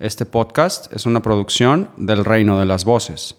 Este podcast es una producción del Reino de las Voces.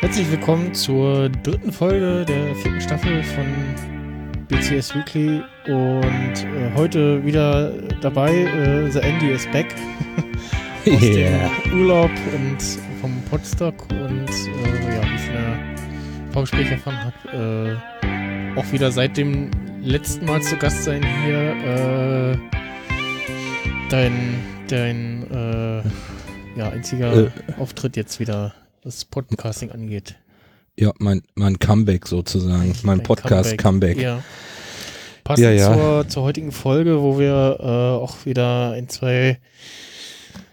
Herzlich willkommen zur dritten Folge der vierten Staffel von BCS Weekly und äh, heute wieder dabei äh, The Andy is back aus Yeah. dem Urlaub und vom Podstock und äh, ja, wie ich in der Vorgespräch erfahren habe, äh, auch wieder seit dem letzten Mal zu Gast sein hier. Äh, dein dein äh, ja, einziger Äh. Auftritt jetzt wieder, was Podcasting angeht. Ja, mein, mein Comeback sozusagen. Mein Dein Podcast-Comeback. Ja. Passend Ja, ja. Zur, zur heutigen Folge, wo wir äh, auch wieder ein, zwei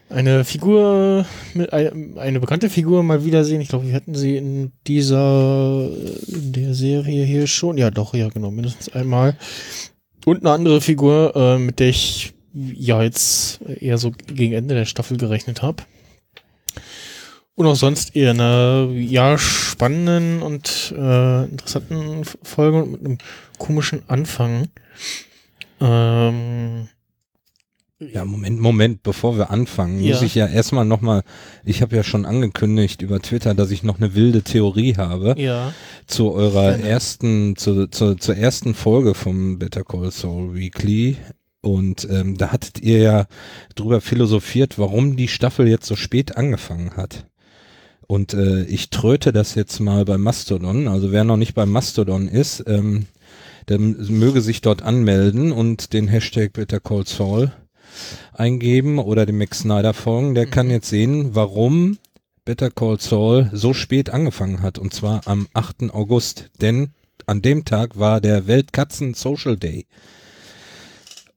eine Figur, mit ein, eine bekannte Figur mal wiedersehen. Ich glaube, wir hatten sie in dieser in der Serie hier schon. Ja, doch, ja, genau, mindestens einmal. Und eine andere Figur, äh, mit der ich ja jetzt eher so gegen Ende der Staffel gerechnet habe. Und auch sonst eher einer ja spannenden und äh, interessanten Folge und mit einem komischen Anfang. Ähm, Ja, Moment, Moment, bevor wir anfangen, muss Ja. ich ja erstmal nochmal, ich habe ja schon angekündigt über Twitter, dass ich noch eine wilde Theorie habe ja, zu eurer Gerne. ersten, zu, zu, zur ersten Folge vom Better Call Saul Weekly. Und ähm, da hattet ihr ja drüber philosophiert, warum die Staffel jetzt so spät angefangen hat. Und äh, ich tröte das jetzt mal bei Mastodon. Also wer noch nicht bei Mastodon ist, ähm, der möge sich dort anmelden und den Hashtag Better Call Saul eingeben oder dem Max Snyder folgen. Der kann Mhm. jetzt sehen, warum Better Call Saul so spät angefangen hat. Und zwar am 8. August. Denn an dem Tag war der Weltkatzen Social Day.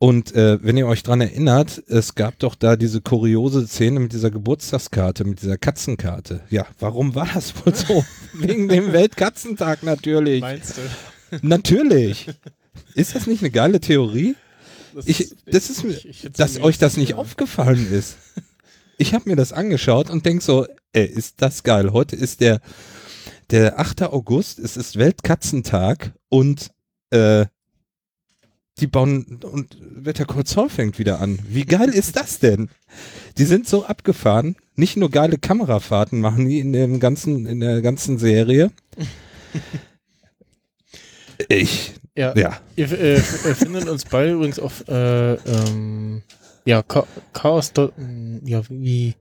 Und äh, wenn ihr euch dran erinnert, es gab doch da diese kuriose Szene mit dieser Geburtstagskarte, mit dieser Katzenkarte. Ja, warum war das wohl so? Wegen dem Weltkatzentag natürlich. meinst du? Natürlich. Ist das nicht eine geile Theorie? Ich, das ist mir, dass euch das nicht aufgefallen ist. Ich habe mir das angeschaut und denk so, ey, ist das geil. Heute ist der, der 8. August, es ist Weltkatzentag und äh, die bauen und Wetter Saul fängt wieder an. Wie geil ist das denn? Die sind so abgefahren. Nicht nur geile Kamerafahrten machen die in dem ganzen, in der ganzen Serie. Ich, Ja, ja. ihr äh, äh, findet uns beide übrigens auf äh, ähm, ja, Cha Chaos. dot- Ja, wie.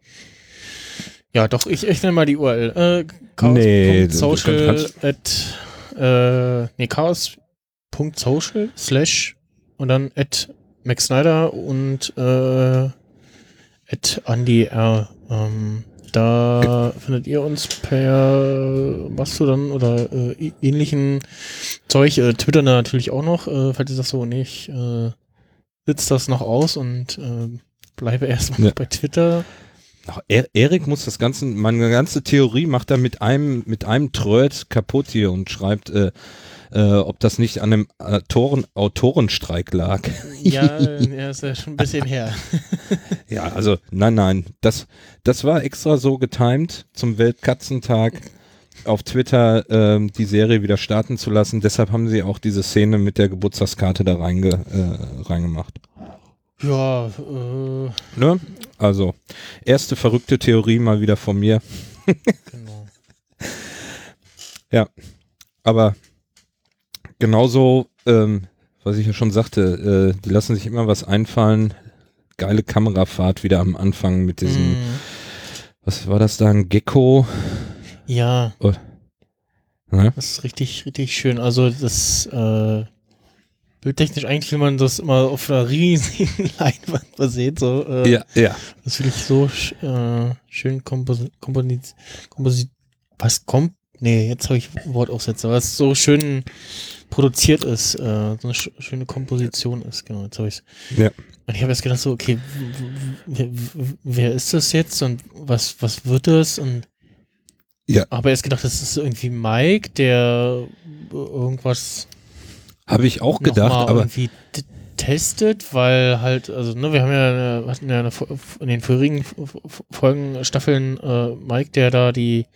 Ja, doch, ich, ich nenne mal die URL. Äh, Nee, du chaos.social kannst- at äh, nee, chaos.social slash und dann at Max Snyder und äh, at Andy R. Ähm, da findet ihr uns per Mastodon oder äh, ähnlichen Zeug. Äh, Twitter natürlich auch noch, äh, falls ihr das so nicht äh, sitzt das noch aus und äh, bleibe erstmal Ja. bei Twitter. Ach, er Erik muss das ganze, meine ganze Theorie macht er mit einem, mit einem Tröd kaputt hier und schreibt, äh, äh, ob das nicht an einem Autoren, Autorenstreik lag. Ja, ja, ist ja schon ein bisschen her. Ja, also nein, nein, das, das war extra so getimed zum Weltkatzentag auf Twitter ähm, die Serie wieder starten zu lassen. Deshalb haben sie auch diese Szene mit der Geburtstagskarte da reinge, äh, reingemacht. Ja, äh, Ne? Also, erste verrückte Theorie mal wieder von mir. genau. Aber genauso, ähm, was ich ja schon sagte, äh, die lassen sich immer was einfallen. Geile Kamerafahrt wieder am Anfang mit diesem, Mm, was war das da, ein Gecko? ja, Ne? das ist richtig, richtig schön. Also das äh, bildtechnisch eigentlich will man das immer auf einer riesigen Leinwand mal sehen. So, äh, Ja, ja. Das finde ich so äh, schön komposi komposit komposit was kommt? Nee, jetzt habe ich Wortaufsätze, was so schön produziert ist, äh, so eine sch schöne Komposition ist, genau, jetzt habe ich Ja. Und ich habe jetzt gedacht so, okay, wer ist das jetzt und was, was wird das? Und Ja. aber erst gedacht, das ist irgendwie Mike, der irgendwas Habe ich auch gedacht, aber irgendwie getestet, weil halt, also, ne, wir haben ja, äh, hatten ja eine, in den vorherigen Folgen, Staffeln, äh, Mike, der da die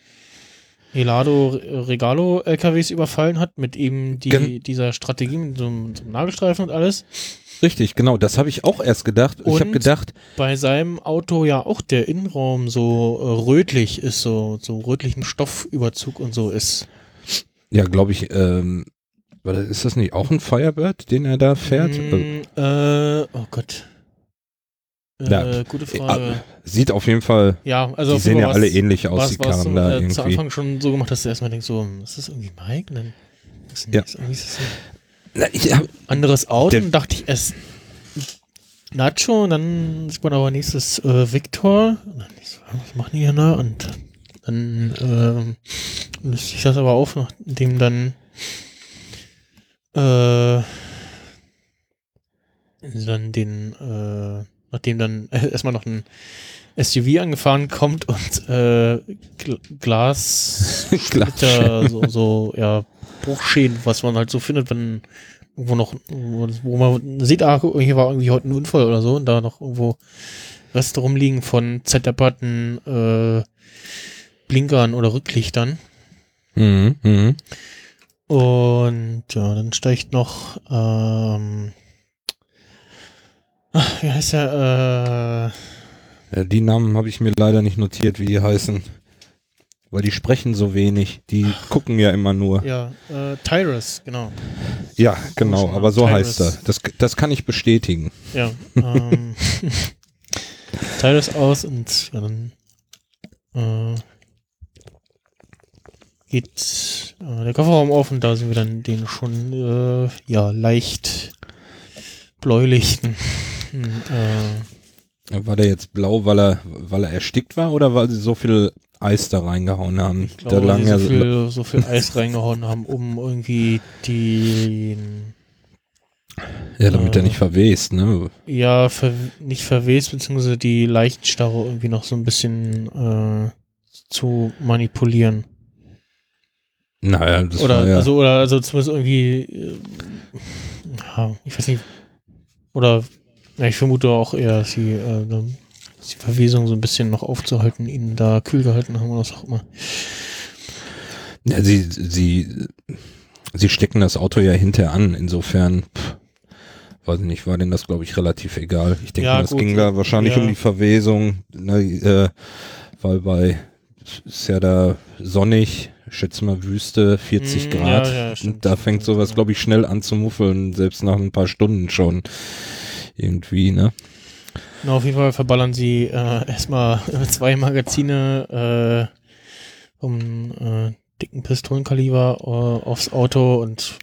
Helado Regalo LKWs überfallen hat, mit eben die, Gen dieser Strategie, mit so einem, so einem Nagelstreifen und alles. Richtig, genau, das habe ich auch erst gedacht. Und ich habe gedacht. Bei seinem Auto ja auch der Innenraum so äh, rötlich ist, so, so rötlichen Stoffüberzug und so ist. Ja, glaube ich, ähm, ist das nicht auch ein Firebird, den er da fährt? Mm, äh, oh Gott. Äh, ja, gute äh, Frage. Sieht auf jeden Fall. Ja, also die sehen ja alle ähnlich aus, die Karren da äh, irgendwie. zu Anfang schon so gemacht, dass du erstmal denkst, so, ist das irgendwie Mike? Und dann ist ja. irgendwie ist das Na, ich hab, anderes Auto. Dann dachte ich erst Nacho und dann sieht man aber nächstes äh, Victor. Und dann ich so, was machen die hier da? Und dann äh, löst sich das aber auf, nachdem dann äh, dann den äh, nachdem dann erstmal noch ein SUV angefahren kommt und äh, Glas, Glas so, so ja Bruchschäden, was man halt so findet, wenn irgendwo noch, wo man sieht, ah, hier war irgendwie heute ein Unfall oder so und da noch irgendwo Reste rumliegen von Zetterplatten, äh, Blinkern oder Rücklichtern. Mhm, mh. Und ja, dann steigt noch ähm, Ach, wie heißt er? Äh ja, die Namen habe ich mir leider nicht notiert, wie die heißen. Weil die sprechen so wenig. Die gucken ja immer nur. Ja, äh, Tyrus, genau. Ja, genau, aber so Tyrus. heißt er. Das, das kann ich bestätigen. Ja. Ähm, Tyrus aus und dann äh, geht äh, der Kofferraum auf und da sind wir dann den schon äh, ja leicht bläulichten hm, äh, war der jetzt blau, weil er, weil er erstickt war oder weil sie so viel Eis da reingehauen haben? Ich glaube, da lang so, viel, so viel Eis reingehauen haben, um irgendwie die ja, damit äh, er nicht verwest, ne? Ja, ver nicht verwest, beziehungsweise die Leichtstarre irgendwie noch so ein bisschen äh, zu manipulieren. Naja, das oder, war ja also, oder also zumindest irgendwie, äh, ja, ich weiß nicht, oder ja, ich vermute auch eher, dass sie äh, die Verwesung so ein bisschen noch aufzuhalten, ihn da kühl gehalten haben oder was auch immer. Ja, sie, sie, sie stecken das Auto ja hinterher an, insofern, pff, weiß nicht, war denen das, glaube ich, relativ egal. Ich denke, ja, das gut, ging da wahrscheinlich ja. um die Verwesung, ne, äh, weil bei ist ja da sonnig, schätze mal Wüste, 40 mm, Grad. Ja, ja, und da fängt sowas, glaube ich, schnell an zu muffeln, selbst nach ein paar Stunden schon. Irgendwie, ne? Na, auf jeden Fall verballern sie äh, erstmal zwei Magazine äh, um äh, dicken Pistolenkaliber äh, aufs Auto und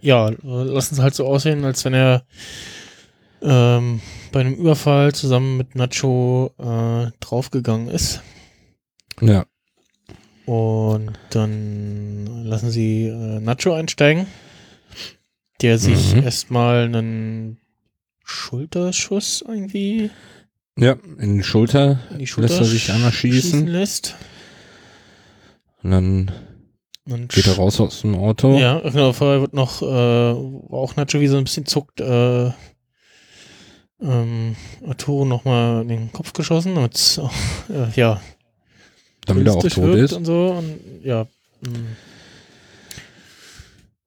ja, lassen es halt so aussehen, als wenn er ähm, bei einem Überfall zusammen mit Nacho äh, draufgegangen ist. Ja. Und dann lassen sie äh, Nacho einsteigen, der sich mhm. erstmal einen Schulterschuss irgendwie. Ja, in die Schulter, in die Schulter lässt er sich einmal schießen. schießen lässt. Und dann und geht er raus aus dem Auto. Ja, genau, vorher wird noch, äh, auch Nacho wie so ein bisschen zuckt, äh, ähm, Arturo nochmal in den Kopf geschossen, damit äh, ja, damit er auch tot ist. Und so und ja. Hm.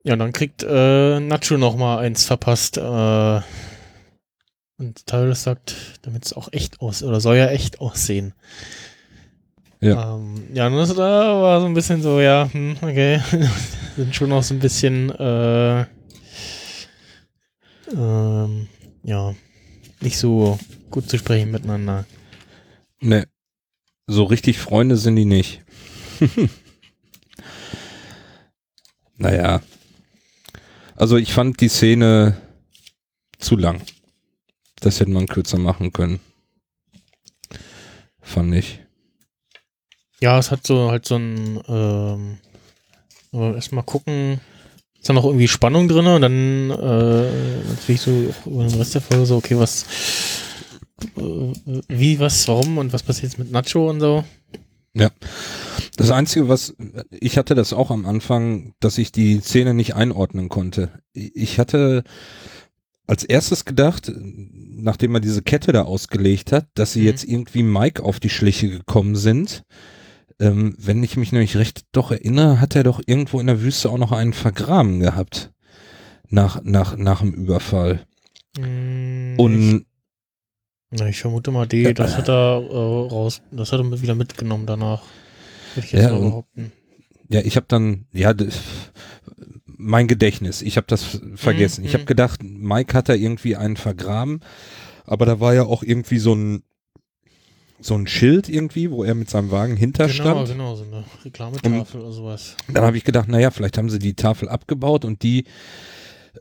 Ja, und dann kriegt äh, Nacho nochmal eins verpasst. Äh, und Tyrus sagt, damit es auch echt aussieht, oder soll ja echt aussehen. Ja. Ähm, ja, das da war so ein bisschen so, ja, hm, okay. Sind schon noch so ein bisschen, äh, ähm, ja, nicht so gut zu sprechen miteinander. Nee. So richtig Freunde sind die nicht. naja. Also ich fand die Szene zu lang. Das hätte man kürzer machen können. Fand ich. Ja, es hat so halt so ein ähm, erstmal gucken, ist da noch irgendwie Spannung drin und dann äh, natürlich so über den Rest der Folge so, okay, was wie, was, warum und was passiert jetzt mit Nacho und so. Ja. Das Einzige, was ich hatte das auch am Anfang, dass ich die Szene nicht einordnen konnte. Ich hatte als erstes gedacht, nachdem er diese Kette da ausgelegt hat, dass sie Mhm. jetzt irgendwie Mike auf die Schliche gekommen sind. Ähm, wenn ich mich nämlich recht doch erinnere, hat er doch irgendwo in der Wüste auch noch einen vergraben gehabt. Nach, nach, nach dem Überfall. Mm, Und na, ich vermute mal, die, das hat er äh, raus, das hat er wieder mitgenommen danach. Würde ich jetzt Ja, mal und- behaupten. Ja, ich habe dann, ja, d- mein Gedächtnis, ich habe das vergessen. Ich Mhm. habe gedacht, Mike hat da irgendwie einen vergraben, aber da war ja auch irgendwie so ein so ein Schild irgendwie, wo er mit seinem Wagen hinter Genau, genau, so eine Reklametafel oder sowas. Dann habe ich gedacht, naja, vielleicht haben sie die Tafel abgebaut und die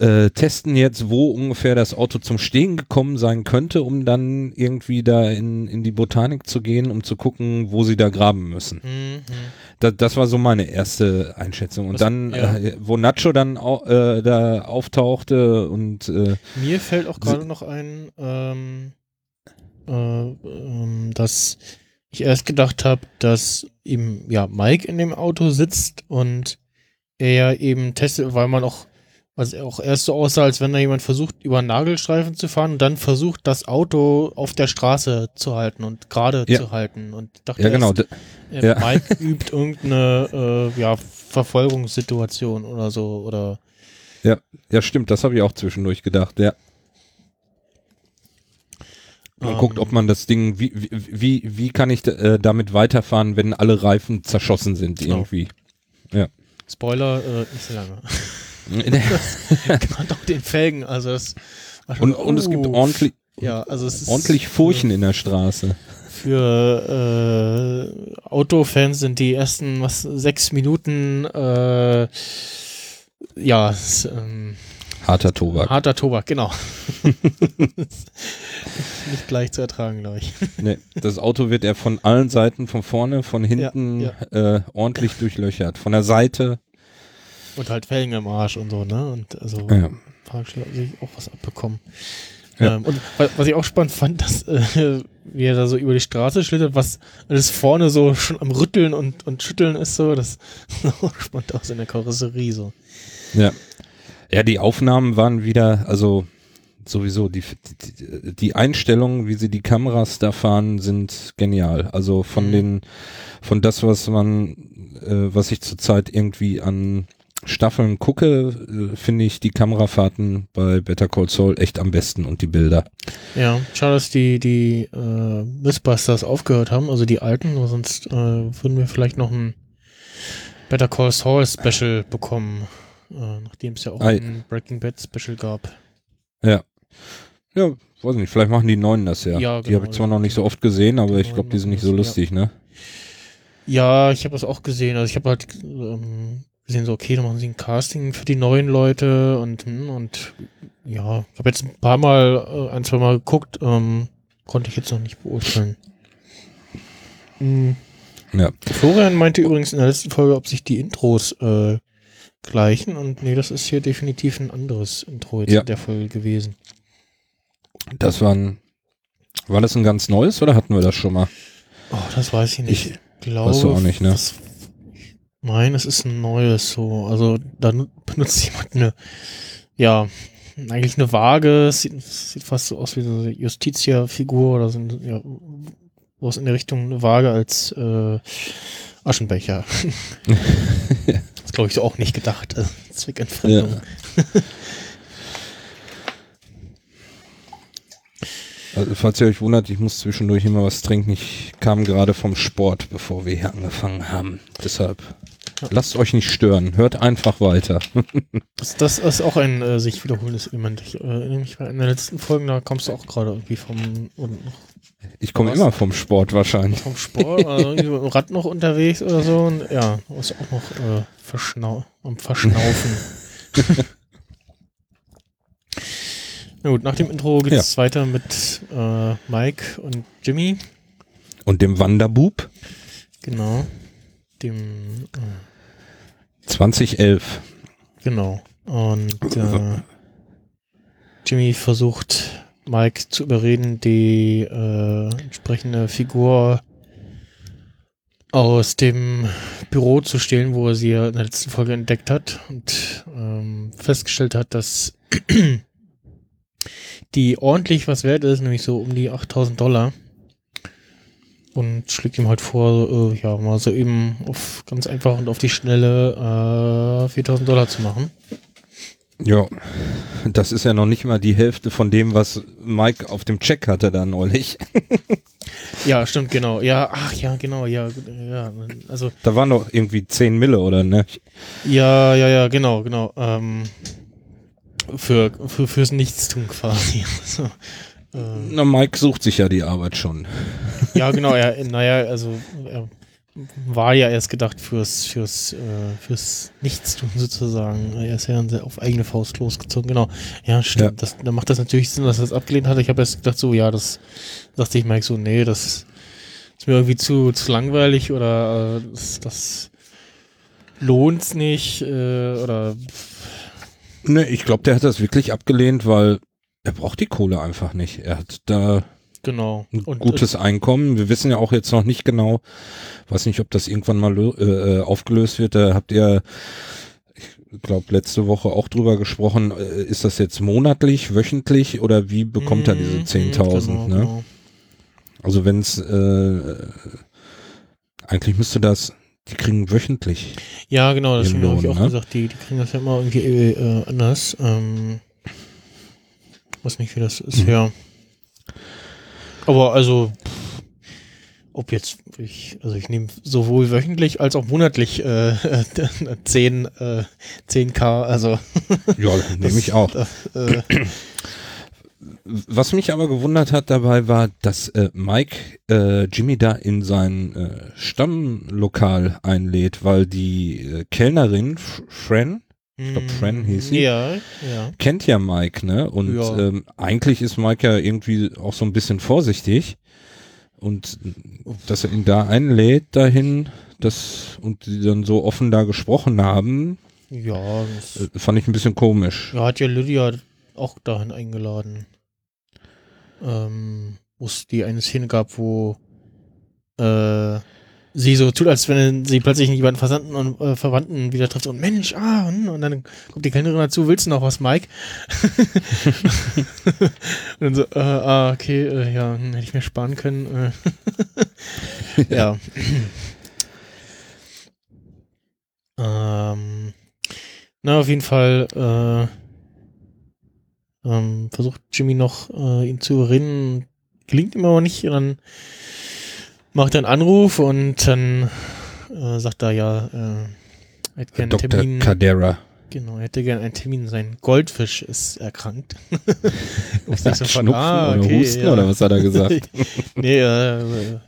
äh, testen jetzt, wo ungefähr das Auto zum Stehen gekommen sein könnte, um dann irgendwie da in, in die Botanik zu gehen, um zu gucken, wo sie da graben müssen. Mhm. Da, das war so meine erste Einschätzung. Und Was- dann, ja. äh, wo Nacho dann au, äh, da auftauchte und äh, Mir fällt auch gerade noch ein, ähm, äh, ähm, dass ich erst gedacht habe, dass eben ja Mike in dem Auto sitzt und er ja eben testet, weil man auch also er auch erst so aussah, als wenn da jemand versucht, über Nagelstreifen zu fahren und dann versucht, das Auto auf der Straße zu halten und gerade Ja. zu halten. Und dachte ja genau, erst, äh, ja. Mike übt irgendeine äh, ja, Verfolgungssituation oder so. Oder ja stimmt, das habe ich auch zwischendurch gedacht, ja. Man Ähm. guckt, ob man das Ding, wie, wie, wie, kann ich äh, damit weiterfahren, wenn alle Reifen zerschossen sind Genau. irgendwie. Spoiler, äh, nicht so lange. Auch den Felgen, also das war schon- und, und es gibt oh, ordentlich, ja, also es ist ordentlich Furchen in der Straße. Für äh, Autofans sind die ersten was sechs Minuten äh, ja es, ähm, Harter Tobak. harter Tobak, genau. Nicht leicht zu ertragen, glaube ich. Nee, das Auto wird er von allen Seiten, von vorne, von hinten Ja, Äh, ordentlich durchlöchert. Von der Seite. Und halt Felgen im Arsch und so, ne? Und also Ja. Hat sich auch was abbekommen. Ja. Ähm, und wa- was ich auch spannend fand, dass äh, wie er da so über die Straße schlittert, was alles vorne so schon am Rütteln und, und Schütteln ist, so, das sah auch spannend aus in der Karosserie so. Ja. Ja, die Aufnahmen waren wieder, also sowieso, die, die, die Einstellungen, wie sie die Kameras da fahren, sind genial. Also von Mhm. den, von das, was man, äh, was ich zurzeit irgendwie an Staffeln gucke, äh, finde ich die Kamerafahrten bei Better Call Saul echt am besten und die Bilder. Ja, schade, dass die, die äh, Mythbusters aufgehört haben, also die alten, sonst äh, würden wir vielleicht noch ein Better Call Saul Special bekommen, äh, nachdem es ja auch Ei. ein Breaking Bad Special gab. Ja. Ja, weiß nicht, vielleicht machen die Neuen das ja. Ja, die genau, habe ich zwar ja. noch nicht so oft gesehen, aber Die ich glaube, die sind nicht so das, ja. lustig, ne? Ja, ich habe das auch gesehen. Also ich habe halt ähm, gesehen, so okay, dann machen sie ein Casting für die neuen Leute und hm, und ja, ich habe jetzt ein paar Mal, äh, ein, zwei Mal geguckt, ähm, konnte ich jetzt noch nicht beurteilen. Hm. Ja. Florian meinte übrigens in der letzten Folge, ob sich die Intros äh, gleichen und nee, das ist hier definitiv ein anderes Intro jetzt Ja. in der Folge gewesen. Das war ein, war das ein ganz neues oder hatten wir das schon mal? Oh, das weiß ich nicht. Ich- Ich glaube, weißt du auch nicht, ne? das- Nein, es ist ein neues so. Also da nu- benutzt jemand eine, ja, eigentlich eine Waage. Es Sieht, sieht fast so aus wie so eine Justitia-Figur oder so, ein- ja, was in der Richtung eine Waage als äh, Aschenbecher. das glaube ich so auch nicht gedacht. Also, Zweckentfremdung. Ja. Also, falls ihr euch wundert, ich muss zwischendurch immer was trinken. Ich kam gerade vom Sport, bevor wir hier angefangen haben. Deshalb lasst euch nicht stören. Hört einfach weiter. Das, das ist auch ein äh, sich wiederholendes Element. Ich äh, erinnere mich in der letzten Folge, da kommst du auch gerade irgendwie vom, und noch Ich komme immer vom Sport wahrscheinlich. vom Sport, also irgendwie Rad noch unterwegs oder so. Und ja, du bist auch noch äh, verschnau am Verschnaufen. Na gut, nach dem Intro geht es weiter mit äh, Mike und Jimmy. Und dem Wanderbub Genau. Dem, äh, 2011. genau. Und äh, Jimmy versucht Mike zu überreden, die äh, entsprechende Figur aus dem Büro zu stehlen, wo er sie ja in der letzten Folge entdeckt hat und ähm, festgestellt hat, dass die ordentlich was wert ist, nämlich so um die 8000 Dollar. Und schlägt ihm halt vor, äh, ja, mal so eben auf ganz einfach und auf die Schnelle äh, 4000 Dollar zu machen. Ja, das ist ja noch nicht mal die Hälfte von dem, was Mike auf dem Check hatte da neulich. ja, stimmt, genau. Ja, ach ja, genau, ja, ja. Also da waren doch irgendwie 10 Mille, oder ne? Ja, ja, ja, genau, genau. Ähm, für, für fürs Nichtstun quasi. so, äh, Na, Mike sucht sich ja die Arbeit schon. ja, genau, er, naja, also er war ja erst gedacht fürs, fürs, äh, fürs Nichtstun sozusagen. Er ist ja auf eigene Faust losgezogen, genau. Ja, stimmt. Ja. Das, da macht das natürlich Sinn, dass er das abgelehnt hat. Ich habe erst gedacht, so, ja, das dachte ich Mike so, nee, das ist mir irgendwie zu, zu langweilig oder äh, das, das lohnt's nicht äh, oder. Ne, ich glaube, der hat das wirklich abgelehnt, weil er braucht die Kohle einfach nicht. Er hat da Genau. Ein und, gutes und, Einkommen. Wir wissen ja auch jetzt noch nicht genau, weiß nicht, ob das irgendwann mal äh, aufgelöst wird. Da habt ihr, ich glaube, letzte Woche auch drüber gesprochen. Äh, ist das jetzt monatlich, wöchentlich oder wie bekommt er diese 10.000? Mhm, genau, ne? Genau. Also wenn es, äh, eigentlich müsste das, die kriegen wöchentlich. Ja, genau, das habe ich auch ne? gesagt. Die, die kriegen das ja immer irgendwie äh, anders. Ähm, weiß nicht, wie das ist. Mhm. Ja. Aber also, ob jetzt, ich, also ich nehme sowohl wöchentlich als auch monatlich äh, 10, äh, 10k, also. Ja, nehme ich auch. äh, was mich aber gewundert hat dabei war, dass äh, Mike äh, Jimmy da in sein äh, Stammlokal einlädt, weil die äh, Kellnerin Fran ich glaube, Fran hieß sie. Ja, ja. Kennt ja Mike, ne? Und ja. ähm, eigentlich ist Mike ja irgendwie auch so ein bisschen vorsichtig. Und dass er ihn da einlädt dahin, das und die dann so offen da gesprochen haben, ja, äh, fand ich ein bisschen komisch. Ja, hat ja Lydia auch dahin eingeladen. Ähm, wo es die eine Szene gab, wo äh, sie so tut, als wenn sie plötzlich jemanden Versandten und äh, Verwandten wieder trifft und Mensch, ah, hm, und dann kommt die Kellnerin dazu, willst du noch was, Mike? und dann so, äh, ah, okay, äh, ja, hm, hätte ich mir sparen können. Äh. ja. ähm, na, auf jeden Fall äh, ähm, versucht Jimmy noch äh, ihn zu überreden, gelingt ihm aber nicht, und dann macht einen Anruf und dann äh, sagt er ja, äh, er hätte gerne einen Termin. Cadera. Genau, er hätte gerne einen Termin. Sein Goldfisch ist erkrankt. Muss nicht sofort, ah, okay, oder Husten ja. oder was hat er gesagt? nee, äh, äh,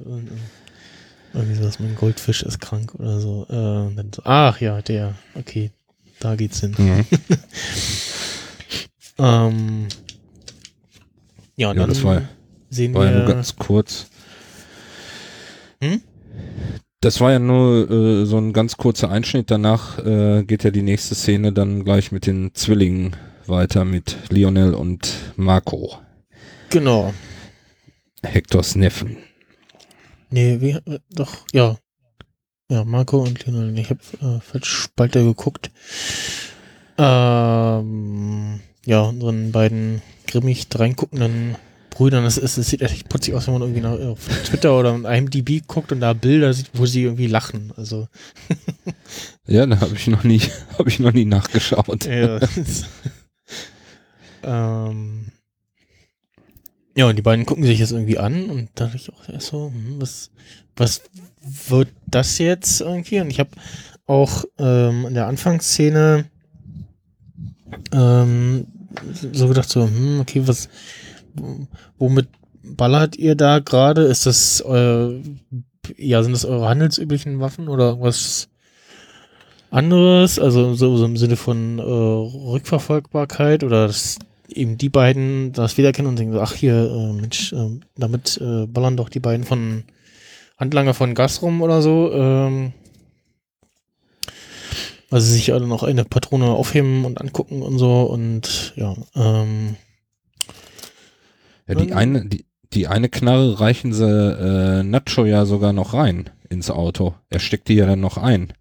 irgendwie sowas, mein Goldfisch ist krank oder so. Äh, dann so ach ja, der, okay, da geht's hin. Mhm. ähm, ja, ja, das war, sehen war wir. Ja nur ganz kurz. Hm? Das war ja nur äh, so ein ganz kurzer Einschnitt. Danach äh, geht ja die nächste Szene dann gleich mit den Zwillingen weiter mit Lionel und Marco. Genau. Hectors Neffen. Nee, wie, äh, doch, ja. Ja, Marco und Lionel. Ich habe äh, falsch Spalter geguckt. Ähm, ja, unseren beiden grimmig dreinguckenden Brüdern. Es, es, es sieht echt putzig aus, wenn man irgendwie nach, auf Twitter oder im IMDb guckt und da Bilder sieht, wo sie irgendwie lachen. Also. ja, da habe ich noch nie, habe ich noch nie nachgeschaut. Ja, ähm, ja, und die beiden gucken sich das irgendwie an und da dachte ich auch erst so, hm, was, was wird das jetzt irgendwie? Und ich habe auch ähm, in der Anfangsszene ähm, so gedacht so, hm, okay, was, womit ballert ihr da gerade? Ist das euer, ja, sind das eure handelsüblichen Waffen oder was anderes? Also so, so im Sinne von äh, Rückverfolgbarkeit oder dass eben die beiden das wiederkennen und denken so, ach hier, äh, Mensch, äh, damit äh, ballern doch die beiden von Handlanger von Gas rum oder so. Ähm, weil sie sich alle noch eine Patrone aufheben und angucken und so und ja, ähm, ja, die eine, die, die eine Knarre reichen sie äh, Nacho ja sogar noch rein ins Auto. Er steckt die ja dann noch ein.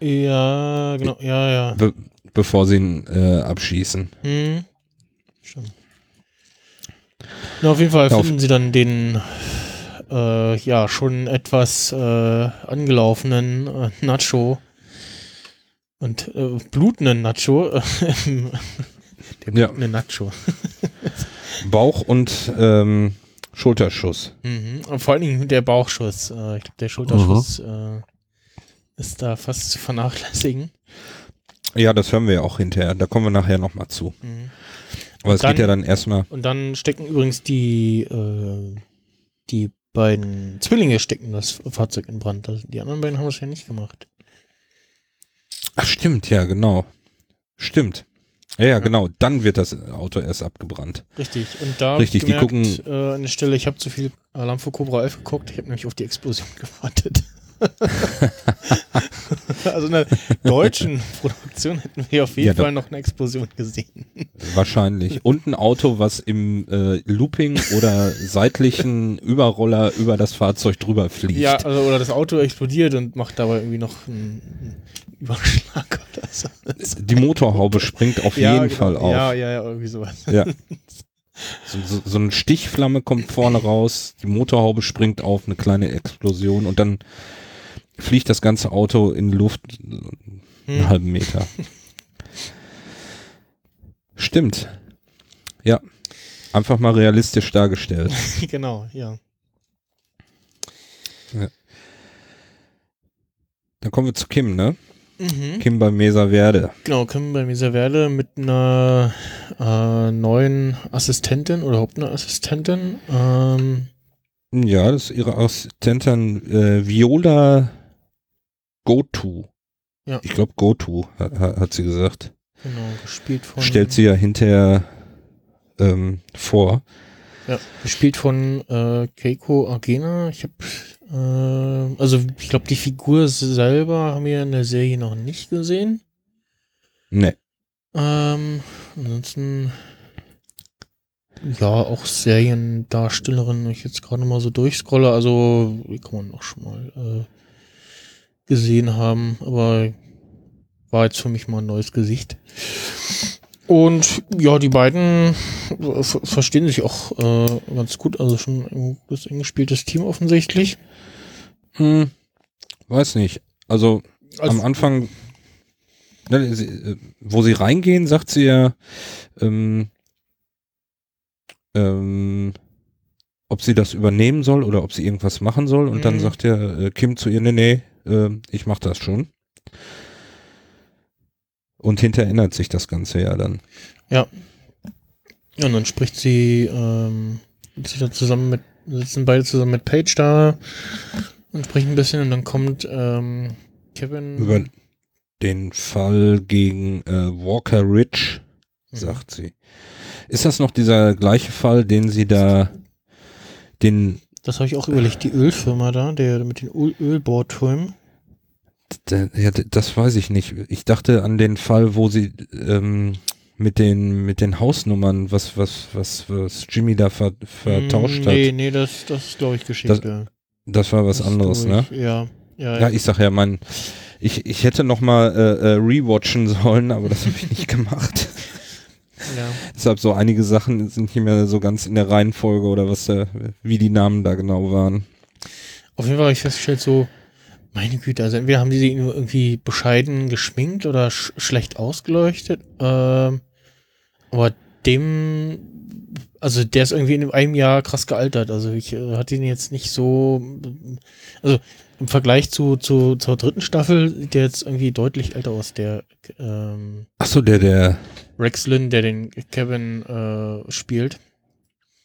Ja, genau, ja, ja. Be bevor sie ihn äh, abschießen. Hm. Schon. Na, auf jeden Fall ja, finden sie dann den äh, ja schon etwas äh, angelaufenen äh, Nacho und äh, blutenden Nacho. der blutende ja. Nacho. Bauch und ähm, Schulterschuss. Mhm. Und vor allen Dingen der Bauchschuss. Äh, ich glaube, der Schulterschuss mhm. äh, ist da fast zu vernachlässigen. Ja, das hören wir ja auch hinterher. Da kommen wir nachher nochmal zu. Mhm. Aber es dann, geht ja dann erstmal. Und dann stecken übrigens die, äh, die beiden Zwillinge stecken das Fahrzeug in Brand. Die anderen beiden haben das ja nicht gemacht. Ach, stimmt, ja, genau. Stimmt. Ja, ja, genau. Dann wird das Auto erst abgebrannt. Richtig. Und da Richtig, gemerkt, die gucken. Äh, an der Stelle, ich habe zu viel Alarm für Cobra 11 geguckt. Ich habe nämlich auf die Explosion gewartet. also in der deutschen Produktion hätten wir auf jeden ja, Fall noch eine Explosion gesehen. Wahrscheinlich. Und ein Auto, was im äh, Looping oder seitlichen Überroller über das Fahrzeug drüber fliegt. Ja, also, oder das Auto explodiert und macht dabei irgendwie noch Überschlag oder so. Die Motorhaube springt auf ja, jeden genau. Fall auf. Ja, ja, ja, irgendwie sowas. Ja. So, so, so, eine Stichflamme kommt vorne raus, die Motorhaube springt auf, eine kleine Explosion und dann fliegt das ganze Auto in Luft einen hm. halben Meter. Stimmt. Ja. Einfach mal realistisch dargestellt. genau, ja. ja. Dann kommen wir zu Kim, ne? Mhm. Kim bei Mesa Verde. Genau, Kim bei Mesa Verde mit einer äh, neuen Assistentin oder Hauptassistentin. Ähm, ja, das ist ihre Assistentin äh, Viola Go-To. Ja. Ich glaube, Go-To hat, hat, sie gesagt. Genau, gespielt von. Stellt sie ja hinterher ähm, vor. Ja, gespielt von äh, Keiko Agena. Ich habe, äh, also ich glaube, die Figur selber haben wir in der Serie noch nicht gesehen. Nee. Ähm, ansonsten, ja, auch Seriendarstellerin, wenn ich jetzt gerade mal so durchscrolle, also, wie kann man auch schon mal äh, gesehen haben, aber war jetzt für mich mal ein neues Gesicht. Und ja, die beiden verstehen sich auch äh, ganz gut, also schon ein gutes eingespieltes Team offensichtlich. Hm, weiß nicht. Also, also am Anfang, ne, wo sie reingehen, sagt sie ja, ähm, ähm, ob sie das übernehmen soll oder ob sie irgendwas machen soll. Und mhm. dann sagt ja äh, Kim zu ihr, nee, nee, äh, ich mache das schon. Und hinterher ändert sich das Ganze ja dann. Ja. ja und dann spricht sie, ähm, sie da zusammen mit, sitzen beide zusammen mit Paige da und sprechen ein bisschen und dann kommt ähm, Kevin. Über den Fall gegen äh, Walker Ridge, mhm. sagt sie. Ist das noch dieser gleiche Fall, den sie da den das habe ich auch überlegt, die Ölfirma da, der mit den Öl Ölbohrtürmen. Ja, das weiß ich nicht. Ich dachte an den Fall, wo sie ähm, mit den mit den Hausnummern, was was was was Jimmy da ver, vertauscht hat. Nee, nee, das das ist glaube ich Geschichte. Das, war was das anderes, ne? Ja, ja, ja. Ja, ich sag ja, mein ich ich hätte noch mal äh, äh, rewatchen sollen, aber das habe ich nicht gemacht. Ja. Deshalb so einige Sachen sind nicht mehr so ganz in der Reihenfolge oder was da, wie die Namen da genau waren. Auf jeden Fall habe ich festgestellt, so, meine Güte, also entweder haben die sie irgendwie bescheiden geschminkt oder sch schlecht ausgeleuchtet, ähm, aber dem, also der ist irgendwie in einem Jahr krass gealtert. Also ich äh, hatte ihn jetzt nicht so, also im Vergleich zu, zu zur dritten Staffel sieht der jetzt irgendwie deutlich älter aus. Der ähm, Ach so, der der Rex Lynn, der den Kevin äh, spielt.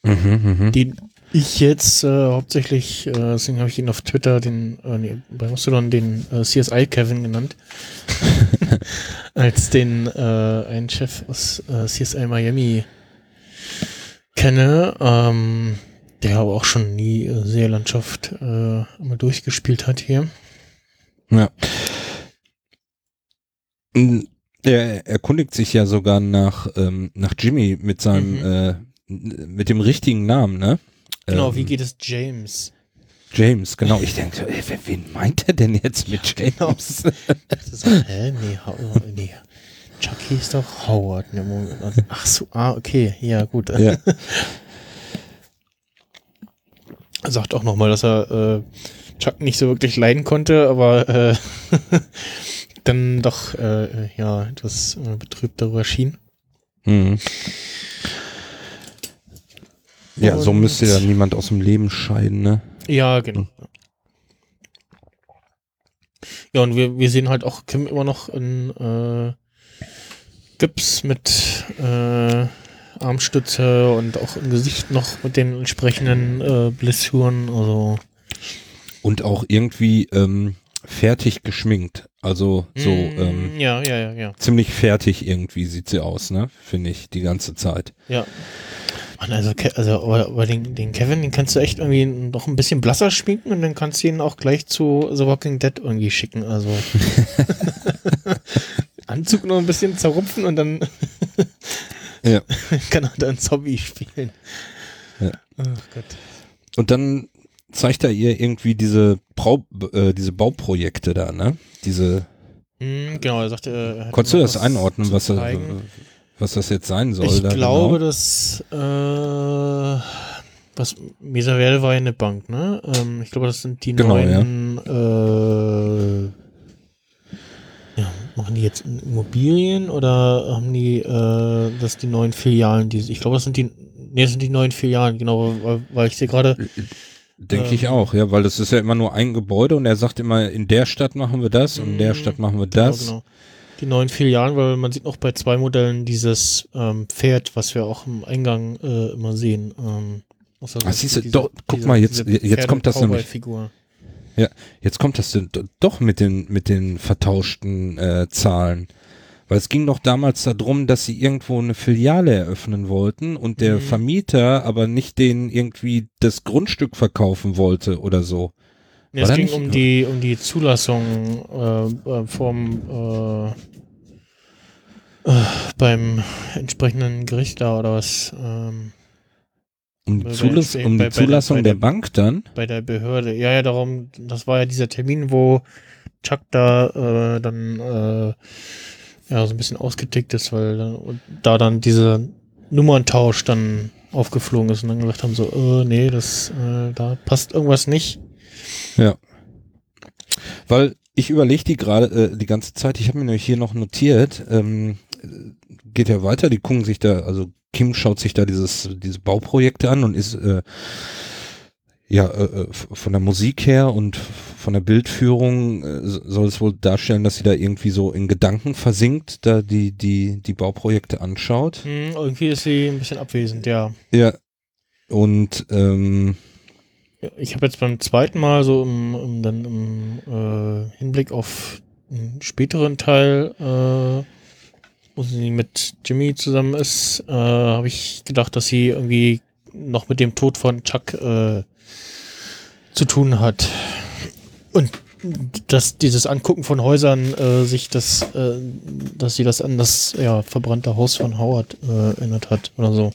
Mhm, mh. Den ich jetzt äh, hauptsächlich, äh, deswegen habe ich ihn auf Twitter, den, äh, nee, bei Mastodon den äh, CSI Kevin genannt. Als den äh, einen Chef aus äh, CSI Miami kenne, ähm, der aber auch schon nie äh, Seelandschaft äh, mal durchgespielt hat hier. Ja. Er erkundigt sich ja sogar nach, ähm, nach Jimmy mit seinem, mhm. äh, mit dem richtigen Namen, ne? Genau, ähm, wie geht es James? James, genau. Ich denke, ey, wen meint er denn jetzt mit genau. James? so, hä? Nee, nee. Chucky ist doch Howard. Ne? Ach so, ah, okay, ja, gut. Ja. Er sagt auch nochmal, dass er äh, Chuck nicht so wirklich leiden konnte, aber äh, dann doch äh, ja etwas äh, betrübt darüber schien. Mhm. Ja, so Und- müsste ja niemand aus dem Leben scheiden, ne? Ja, genau. Ja, und wir, wir sehen halt auch Kim immer noch in äh, Gips mit äh, Armstütze und auch im Gesicht noch mit den entsprechenden äh, Blessuren. Also Und auch irgendwie ähm, fertig geschminkt. Also so Mm, ähm, ja, ja, ja, ja. ziemlich fertig irgendwie sieht sie aus, ne? Finde ich, die ganze Zeit. Ja. Mann, also, also aber, aber den, den Kevin, den kannst du echt irgendwie noch ein bisschen blasser schminken und dann kannst du ihn auch gleich zu The Walking Dead irgendwie schicken. Also Anzug noch ein bisschen zerrupfen und dann Ja. kann er dann Zombie spielen. Ja. Ach Gott. Und dann zeigt er ihr irgendwie diese, Brau äh, diese Bauprojekte da, ne? Diese, Hm, genau, er sagte, er hätte konntest du das einordnen, was, zeigen. was das jetzt sein soll? Ich da glaube, genau? dass äh, was Mesa Verde war ja eine Bank, ne? Ähm, ich glaube, das sind die Genau, neuen äh, ja, machen die jetzt Immobilien oder haben die äh, das die neuen Filialen, die ich glaube, das sind die nee, das sind die neuen Filialen, genau, weil, weil ich sehe gerade Denke ich ähm, auch, ja, weil das ist ja immer nur ein Gebäude und er sagt immer, in der Stadt machen wir das und in der Mm, Stadt machen wir das. Genau, genau. Die neuen Filialen, weil man sieht noch bei zwei Modellen dieses ähm, Pferd, was wir auch im Eingang äh, immer sehen. Ähm, also Ah, siehst du, doch, guck mal, jetzt- jetzt kommt das nämlich. Figur. Jetzt kommt das doch mit den, mit den vertauschten äh, Zahlen. Weil es ging doch damals darum, dass sie irgendwo eine Filiale eröffnen wollten und der Mhm. Vermieter aber nicht denen irgendwie das Grundstück verkaufen wollte oder so. War es ging nicht- um die um die Zulassung äh, äh, vom äh, äh, beim entsprechenden Gericht da oder was ähm, Um die, Zulass bei- um die bei der- Zulassung bei der der- Bank dann? bei der Behörde. Ja, ja, darum, das war ja dieser Termin, wo Chuck da äh, dann äh, ja so ein bisschen ausgetickt ist, weil da dann dieser Nummerntausch dann aufgeflogen ist und dann gesagt haben so, äh, nee, das äh, da passt irgendwas nicht. Weil ich überlege die gerade äh, die ganze Zeit, ich habe mir nämlich hier noch notiert, ähm, äh, geht ja weiter, die gucken sich da, also Kim schaut sich da dieses, diese Bauprojekte an und ist äh, ja äh, äh, von der Musik her und von der Bildführung äh, so- soll es wohl darstellen, dass sie da irgendwie so in Gedanken versinkt, da die, die, die Bauprojekte anschaut. Hm, irgendwie ist sie ein bisschen abwesend, ja. Ja. Und ähm, Ich habe jetzt beim zweiten Mal so im, im, dann im äh, Hinblick auf einen späteren Teil, äh, wo sie mit Jimmy zusammen ist, äh, habe ich gedacht, dass sie irgendwie noch mit dem Tod von Chuck äh, zu tun hat. Und dass dieses Angucken von Häusern äh, sich das, äh, dass sie das an das ja, verbrannte Haus von Howard äh, erinnert hat oder so.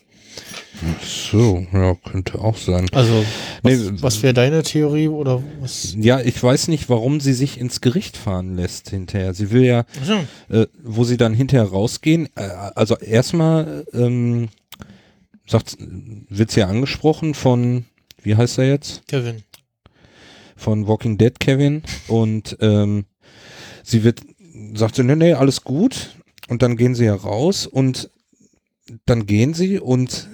So, ja, könnte auch sein. Also, was, Nee, was wäre deine Theorie oder was? Ja, ich weiß nicht, warum sie sich ins Gericht fahren lässt hinterher. Sie will ja, Achso. äh, wo sie dann hinterher rausgehen, äh, also erstmal ähm, sagt, wird sie ja angesprochen von, wie heißt er jetzt? Kevin. Von Walking Dead Kevin und ähm, sie wird, sagt sie, nee, nee, alles gut und dann gehen sie ja raus und dann gehen sie und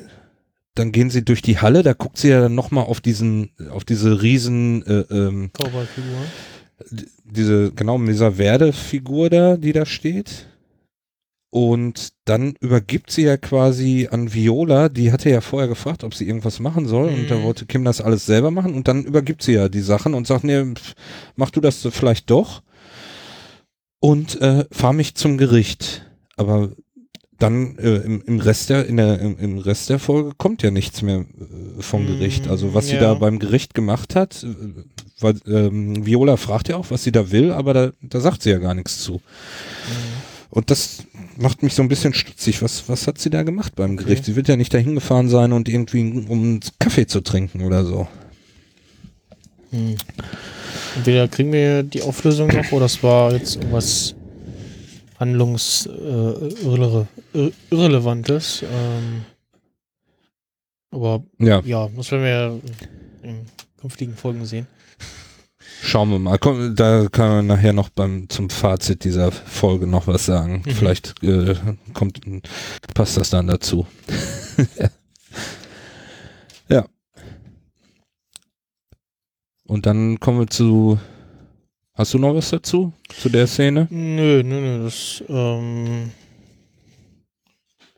dann gehen sie durch die Halle, da guckt sie ja dann nochmal auf diesen, auf diese riesen äh, ähm, diese, genau, Mesa Verde-Figur da, die da steht. Und dann übergibt sie ja quasi an Viola, die hatte ja vorher gefragt, ob sie irgendwas machen soll. Und da Mhm. wollte Kim das alles selber machen. Und dann übergibt sie ja die Sachen und sagt, nee, pf, mach du das vielleicht doch. Und äh, fahr mich zum Gericht. Aber dann äh, im, im Rest der, in der, im, im Rest der Folge kommt ja nichts mehr äh, vom Mm, Gericht. Also was sie ja. da beim Gericht gemacht hat, äh, weil ähm, Viola fragt ja auch, was sie da will, aber da, da sagt sie ja gar nichts zu. Und das macht mich so ein bisschen stutzig. Was, was hat sie da gemacht beim Okay. Gericht? Sie wird ja nicht dahin gefahren sein und irgendwie um Kaffee zu trinken oder so. Hm. Entweder kriegen wir die Auflösung noch oder es war jetzt irgendwas handlungsirrelevantes. Äh, Ähm, aber Ja, ja, das werden wir im künftigen Folgen sehen. Schauen wir mal. Komm, da kann man nachher noch beim zum Fazit dieser Folge noch was sagen. Mhm. Vielleicht äh, kommt passt das dann dazu. ja. Und dann kommen wir zu. Hast du noch was dazu? Zu der Szene? Nö, nö, nö. Das, ähm,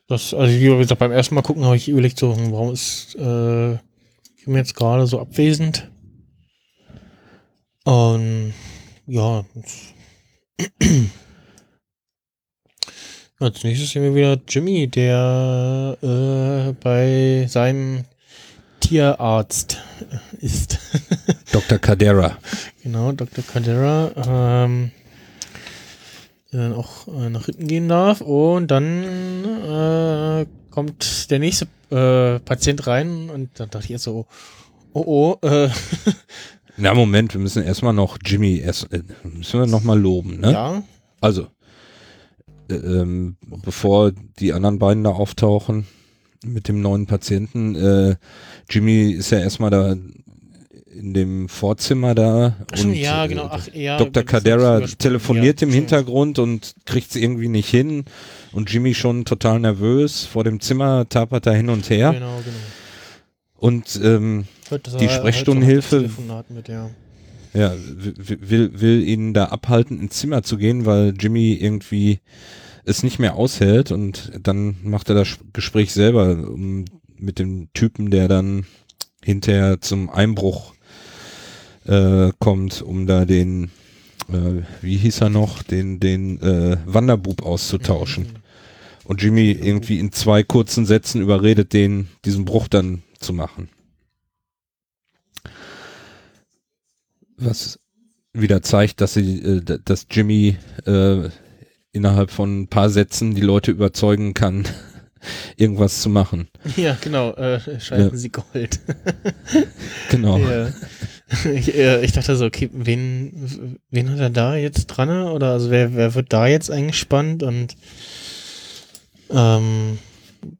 das, also wie gesagt, beim ersten Mal gucken habe ich überlegt, so, hm, warum ist äh, ich bin jetzt gerade so abwesend? Und ja. Als nächstes sehen wir wieder Jimmy, der äh, bei seinem Tierarzt ist. Dr. Cadera. Genau, Dr. Cadera. Ähm, der dann auch äh, nach hinten gehen darf. Und dann äh, kommt der nächste äh, Patient rein und dann dachte ich jetzt so, oh oh, äh, Na, Moment, wir müssen erstmal noch Jimmy, erst, äh, müssen wir nochmal loben, ne? Ja. Also, äh, ähm, bevor die anderen beiden da auftauchen mit dem neuen Patienten, äh, Jimmy ist ja erstmal da in dem Vorzimmer da Ach, und ja, genau. Ach, ja, Dr. Cadera telefoniert ja, im Hintergrund und kriegt es irgendwie nicht hin und Jimmy schon total nervös vor dem Zimmer tapert da hin und her. Genau, genau. Und ähm, die Sprechstundenhilfe mit, ja. ja, will, will ihn da abhalten, ins Zimmer zu gehen, weil Jimmy irgendwie es nicht mehr aushält und dann macht er das Gespräch selber um, mit dem Typen, der dann hinterher zum Einbruch äh, kommt, um da den, äh, wie hieß er noch, den, den äh, Wanderbub auszutauschen. Mhm. Und Jimmy irgendwie in zwei kurzen Sätzen überredet den, diesen Bruch dann zu machen. was wieder zeigt, dass sie, äh, dass Jimmy äh, innerhalb von ein paar Sätzen die Leute überzeugen kann, irgendwas zu machen. Ja, genau, äh, schalten ja. sie Gold. genau. Ja. Ich, äh, ich, dachte so, okay, wen, wen hat er da jetzt dran? Oder also wer, wer wird da jetzt eingespannt? Und ähm,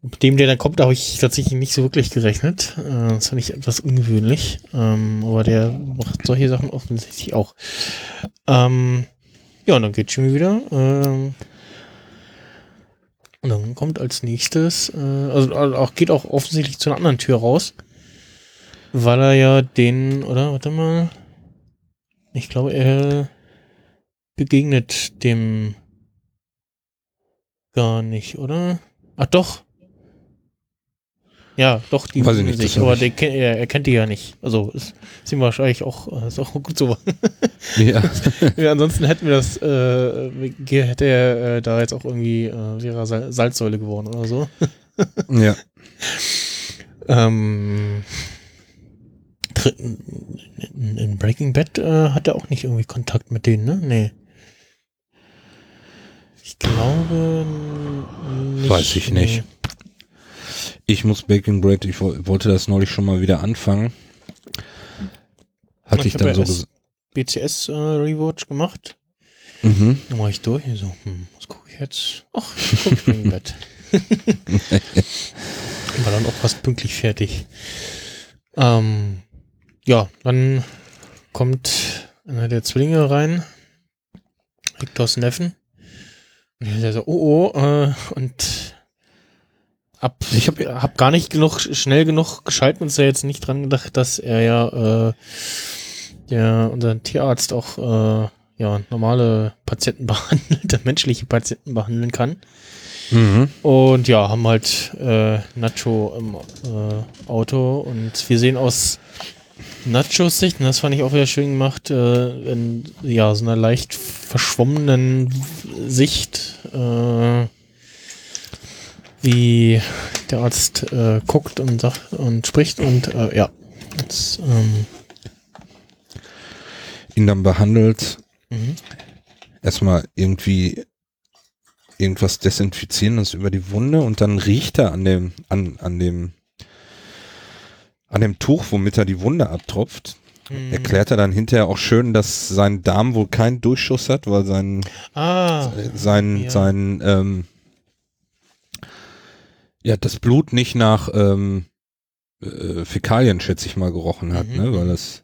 mit dem, der dann kommt, habe ich tatsächlich nicht so wirklich gerechnet. Äh, das fand ich etwas ungewöhnlich. Ähm, aber der macht solche Sachen offensichtlich auch. Ähm, ja, und dann geht Jimmy wieder. Ähm, und dann kommt als nächstes, äh, also, also auch geht auch offensichtlich zu einer anderen Tür raus. Weil er ja den, oder? Warte mal. Ich glaube, er begegnet dem gar nicht, oder? Ach doch. Ja, doch, die Weiß ich sich, aber der, er, er, kennt die ja nicht. Also ist, ist ihm wahrscheinlich auch, äh, ist auch gut so. Ja. ja ansonsten hätten wir das, äh, hätte er äh, da jetzt auch irgendwie, äh, Sal Salzsäule geworden oder so. ja. ähm, in, in, Breaking Bad äh, hat er auch nicht irgendwie Kontakt mit denen, ne? Nee. Ich glaube nicht. Weiß ich nicht. Nee. Ich muss Baking Bread, ich wollte das neulich schon mal wieder anfangen. Hatte ich, ich dann so gesagt. BCS äh, Rewatch gemacht. Mhm. Dann war ich durch. So, hm, was gucke ich jetzt? Ach, ich gucke Breaking Bad. war dann auch fast pünktlich fertig. Ähm, ja, dann kommt einer der Zwillinge rein. Victors Neffen. Und der so, oh, oh, äh, und ab, ich habe hab gar nicht genug, schnell genug geschalten und ist ja jetzt nicht dran gedacht, dass er ja, äh, der, unser Tierarzt auch, äh, ja, normale Patienten behandelt, menschliche Patienten behandeln kann. Mhm. Und ja, haben halt äh, Nacho im äh, Auto und wir sehen aus Nachos Sicht, und das fand ich auch wieder schön gemacht, äh, in ja, so einer leicht verschwommenen Sicht, äh, wie der Arzt äh, guckt und sagt und spricht und äh, ja. Jetzt, ähm, ihn dann behandelt. Mhm. Erstmal irgendwie irgendwas desinfizierendes über die Wunde und dann riecht er an dem, an, an dem, an dem Tuch, womit er die Wunde abtropft. Mhm. Erklärt er dann hinterher auch schön, dass sein Darm wohl keinen Durchschuss hat, weil sein, ah, sein, ja. sein, ähm, ja, das Blut nicht nach, ähm, äh, Fäkalien, schätze ich mal, gerochen hat, mhm. ne? Weil das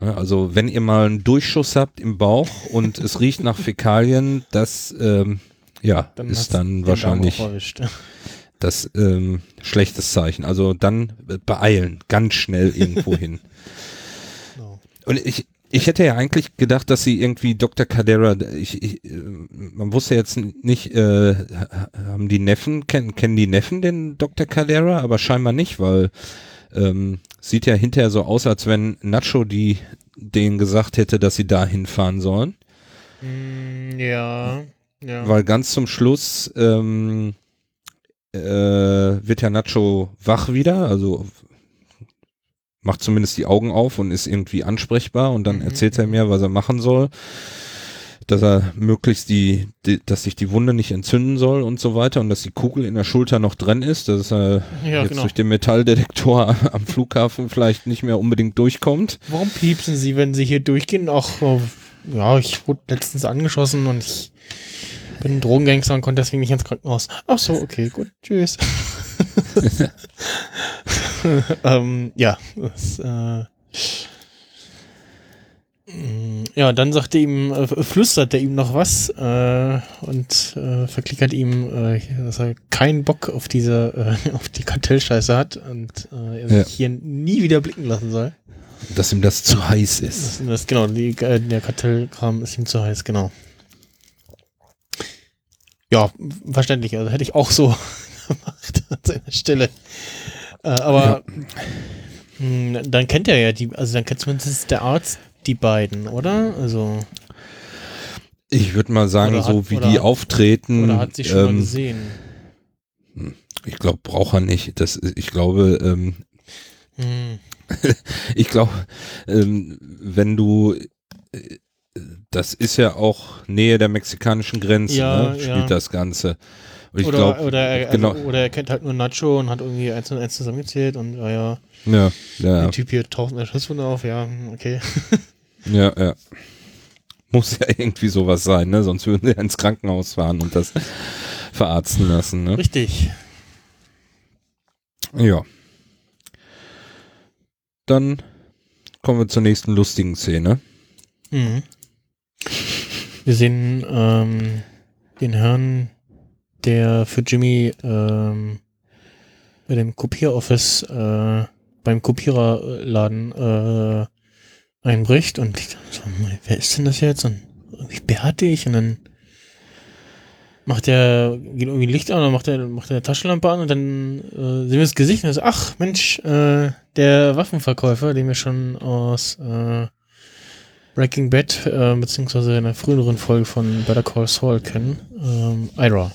also wenn ihr mal einen Durchschuss habt im Bauch und es riecht nach Fäkalien, das ähm, ja dann ist dann wahrscheinlich das ähm, schlechtes Zeichen. Also dann beeilen, ganz schnell irgendwo hin. No. Und ich ich hätte ja eigentlich gedacht, dass sie irgendwie Dr. Cadera, ich, ich, man wusste jetzt nicht, äh, haben die Neffen, kennen, kennen die Neffen den Dr. Cadera, aber scheinbar nicht, weil ähm, sieht ja hinterher so aus, als wenn Nacho die denen gesagt hätte, dass sie da hinfahren sollen. Mm, ja, ja. Weil ganz zum Schluss ähm, äh, wird ja Nacho wach wieder, also macht zumindest die Augen auf und ist irgendwie ansprechbar und dann mhm. erzählt er mir, was er machen soll, dass er möglichst die, die, dass sich die Wunde nicht entzünden soll und so weiter und dass die Kugel in der Schulter noch drin ist, dass er ja, jetzt genau. durch den Metalldetektor am Flughafen vielleicht nicht mehr unbedingt durchkommt. Warum piepsen Sie, wenn Sie hier durchgehen? Ach, oh, ja, ich wurde letztens angeschossen und ich bin ein Drogengangster und konnte deswegen nicht ins Krankenhaus. Ach so, okay, gut, tschüss. ähm, ja, das, äh, mm, ja, dann sagt er ihm, äh, flüstert er ihm noch was äh, und äh, verklickert ihm, äh, dass er keinen Bock auf diese, äh, auf die Kartellscheiße hat und äh, er sich ja. hier nie wieder blicken lassen soll. Dass ihm das zu heiß ist. Das, das, genau, die, der Kartellkram ist ihm zu heiß, genau. Ja, verständlich. Also hätte ich auch so gemacht an seiner Stelle. Äh, aber ja. mh, hm, dann kennt er ja die, also dann kennt zumindest der Arzt die beiden, oder? Also. Ich würde mal sagen, hat, so wie die auftreten. Oder hat sie schon ähm, mal gesehen? Hm, ich glaube, braucht er nicht. Das, ich glaube, ähm, hm. ich glaube, ähm, wenn du äh, das ist ja auch Nähe der mexikanischen Grenze, ja, ne? spielt ja. das Ganze. Oder, glaub, oder, er, also, genau. oder er kennt halt nur Nacho und hat irgendwie eins und eins zusammengezählt und ja, ja. Ja, ja. Der Typ hier taucht eine Schusswunde auf, ja, okay. ja, ja. Muss ja irgendwie sowas sein, ne? Sonst würden sie ins Krankenhaus fahren und das verarzten lassen, ne? Richtig. Ja. Dann kommen wir zur nächsten lustigen Szene. Mhm. Wir sehen ähm, den Herrn, der für Jimmy ähm, bei dem Kopieroffice äh, beim Kopiererladen äh, einbricht und ich so, wer ist denn das jetzt? Und irgendwie bärtig und dann macht er, geht irgendwie Licht an und macht er, macht er eine Taschenlampe an und dann äh, sehen wir das Gesicht und ist, ach Mensch, äh, der Waffenverkäufer, den wir schon aus äh, Breaking Bad, äh, beziehungsweise in einer früheren Folge von Better Call Saul kennen. Ähm, Ira.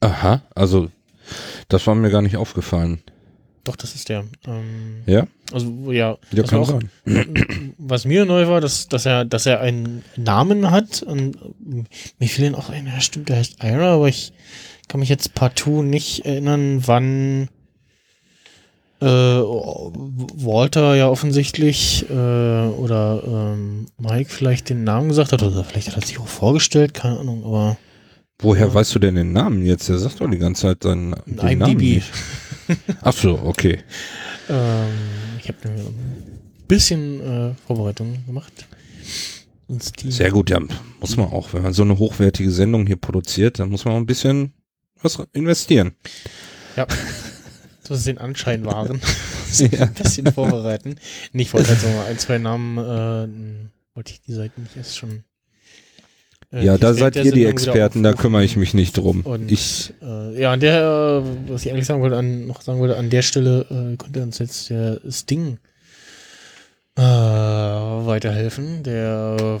Aha, also das war mir gar nicht aufgefallen. Doch, das ist der. Ähm, ja? Also, ja. Ja, kann auch, sein. Was mir neu war, dass, dass, er, dass er einen Namen hat und mir fiel auch ein, ja stimmt, der heißt Ira, aber ich kann mich jetzt partout nicht erinnern, wann äh, Walter ja offensichtlich äh, oder ähm, Mike vielleicht den Namen gesagt hat oder vielleicht hat er sich auch vorgestellt, keine Ahnung, aber Woher ja. weißt du denn den Namen jetzt? Er sagt doch die ganze Zeit seinen den Namen nicht. Ach so, okay. ähm, ich habe ein bisschen äh, Vorbereitung gemacht. Sehr gut, ja, muss man auch, wenn man so eine hochwertige Sendung hier produziert, dann muss man auch ein bisschen was investieren. Ja dass es den Anschein waren. ja. Ein bisschen vorbereiten. Nicht wollte halt so ein, zwei Namen, äh, wollte ich die Seiten nicht erst schon. Äh, ja, da seid ihr die Experten, da kümmere ich mich nicht drum. Und, ich, äh, ja, an der, äh, was ich eigentlich sagen wollte, an, noch sagen wollte, an der Stelle äh, könnte uns jetzt der Sting äh, weiterhelfen, der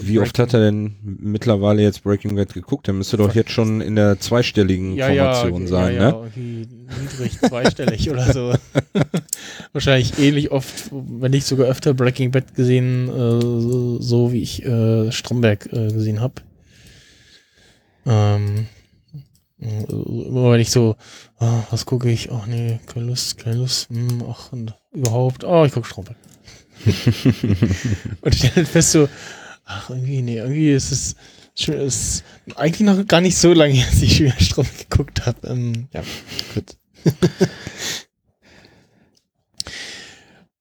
wie oft hat er denn mittlerweile jetzt Breaking Bad geguckt? Der müsste doch jetzt schon in der zweistelligen ja, Formation ja, sein, ja, ne? Irgendwie niedrig zweistellig oder so. Wahrscheinlich ähnlich oft, wenn nicht sogar öfter Breaking Bad gesehen, äh, so, so, wie ich äh, Stromberg äh, gesehen habe. Ähm, immer wenn ich so, oh, was gucke ich? Ach nee, keine Lust, keine Lust. Hm, ach, und überhaupt, oh, ich gucke Stromberg. und ich stelle fest so, Ach, irgendwie, nee, irgendwie ist es schon, ist eigentlich noch gar nicht so lange, als ich wieder Strom geguckt habe. Ähm, ja, gut.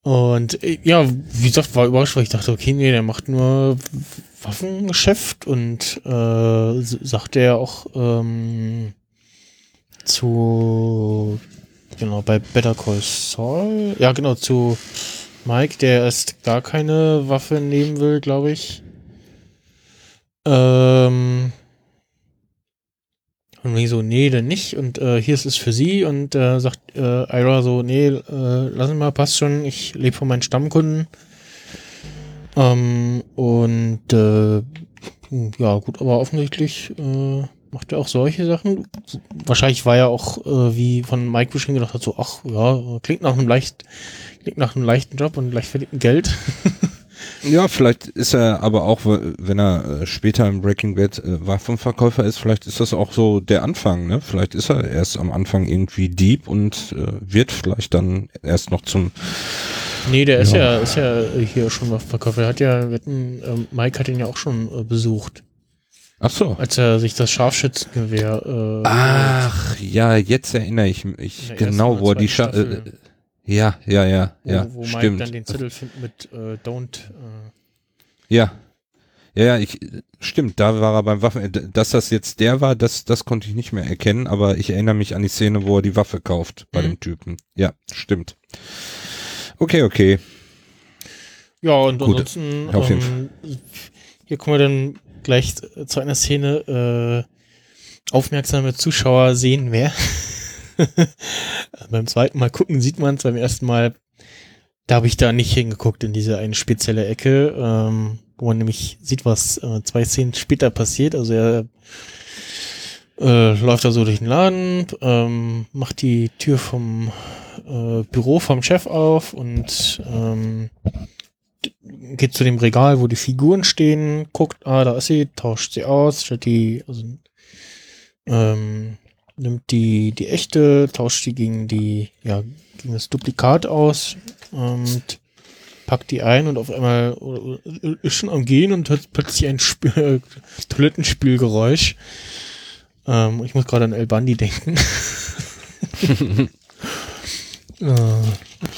Und äh, ja, wie gesagt, war überrascht, weil ich dachte, okay, nee, der macht nur Waffengeschäft und äh, sagt er auch ähm, zu genau bei Better Call Saul, ja genau zu Mike, der erst gar keine Waffe nehmen will, glaube ich. Ähm, und ich so, nee, dann nicht. Und äh, hier ist es für sie. Und äh, sagt äh, Ira so, nee, äh, lassen mal, passt schon. Ich lebe von meinen Stammkunden. Ähm, und äh, ja, gut, aber offensichtlich äh, macht er auch solche Sachen. Wahrscheinlich war er auch, äh, wie von Mike bestimmt gedacht hat, so, ach ja, klingt nach einem leicht, klingt nach einem leichten Job und leicht verdienten Geld. Ja, vielleicht ist er aber auch, wenn er äh, später im Breaking Bad äh, Waffenverkäufer ist, vielleicht ist das auch so der Anfang, ne? Vielleicht ist er erst am Anfang irgendwie Dieb und äh, wird vielleicht dann erst noch zum Nee, der ja. ist ja, ist ja hier schon Waffenverkäufer. Er hat ja, hatten, äh, Mike hat ihn ja auch schon äh, besucht. Ach so. Als er sich das Scharfschützengewehr. Äh, Ach, ja, jetzt erinnere ich mich genau, wo er die Scha äh, ja, ja, ja, ja. Wo, wo stimmt. Mike dann den Zettel findet mit äh, Don't. Äh. Ja. Ja, ja, ich, stimmt, da war er beim Waffen, dass das jetzt der war, das, das konnte ich nicht mehr erkennen, aber ich erinnere mich an die Szene, wo er die Waffe kauft bei mhm. dem Typen. Ja, stimmt. Okay, okay. Ja, und Gut. ansonsten, ja, ähm, hier kommen wir dann gleich zu einer Szene, äh, aufmerksame Zuschauer sehen mehr. beim zweiten Mal gucken sieht man es, beim ersten Mal, da habe ich da nicht hingeguckt in diese eine spezielle Ecke, ähm, wo man nämlich sieht, was äh, zwei Szenen später passiert. Also er äh, läuft da so durch den Laden, ähm, macht die Tür vom äh, Büro vom Chef auf und ähm, geht zu dem Regal, wo die Figuren stehen, guckt, ah, da ist sie, tauscht sie aus, stellt die, also ähm, nimmt die, die echte, tauscht die gegen die, ja, gegen das Duplikat aus und packt die ein und auf einmal ist schon am Gehen und hört plötzlich ein Sp Toilettenspülgeräusch. Ähm, ich muss gerade an El Bandi denken. äh,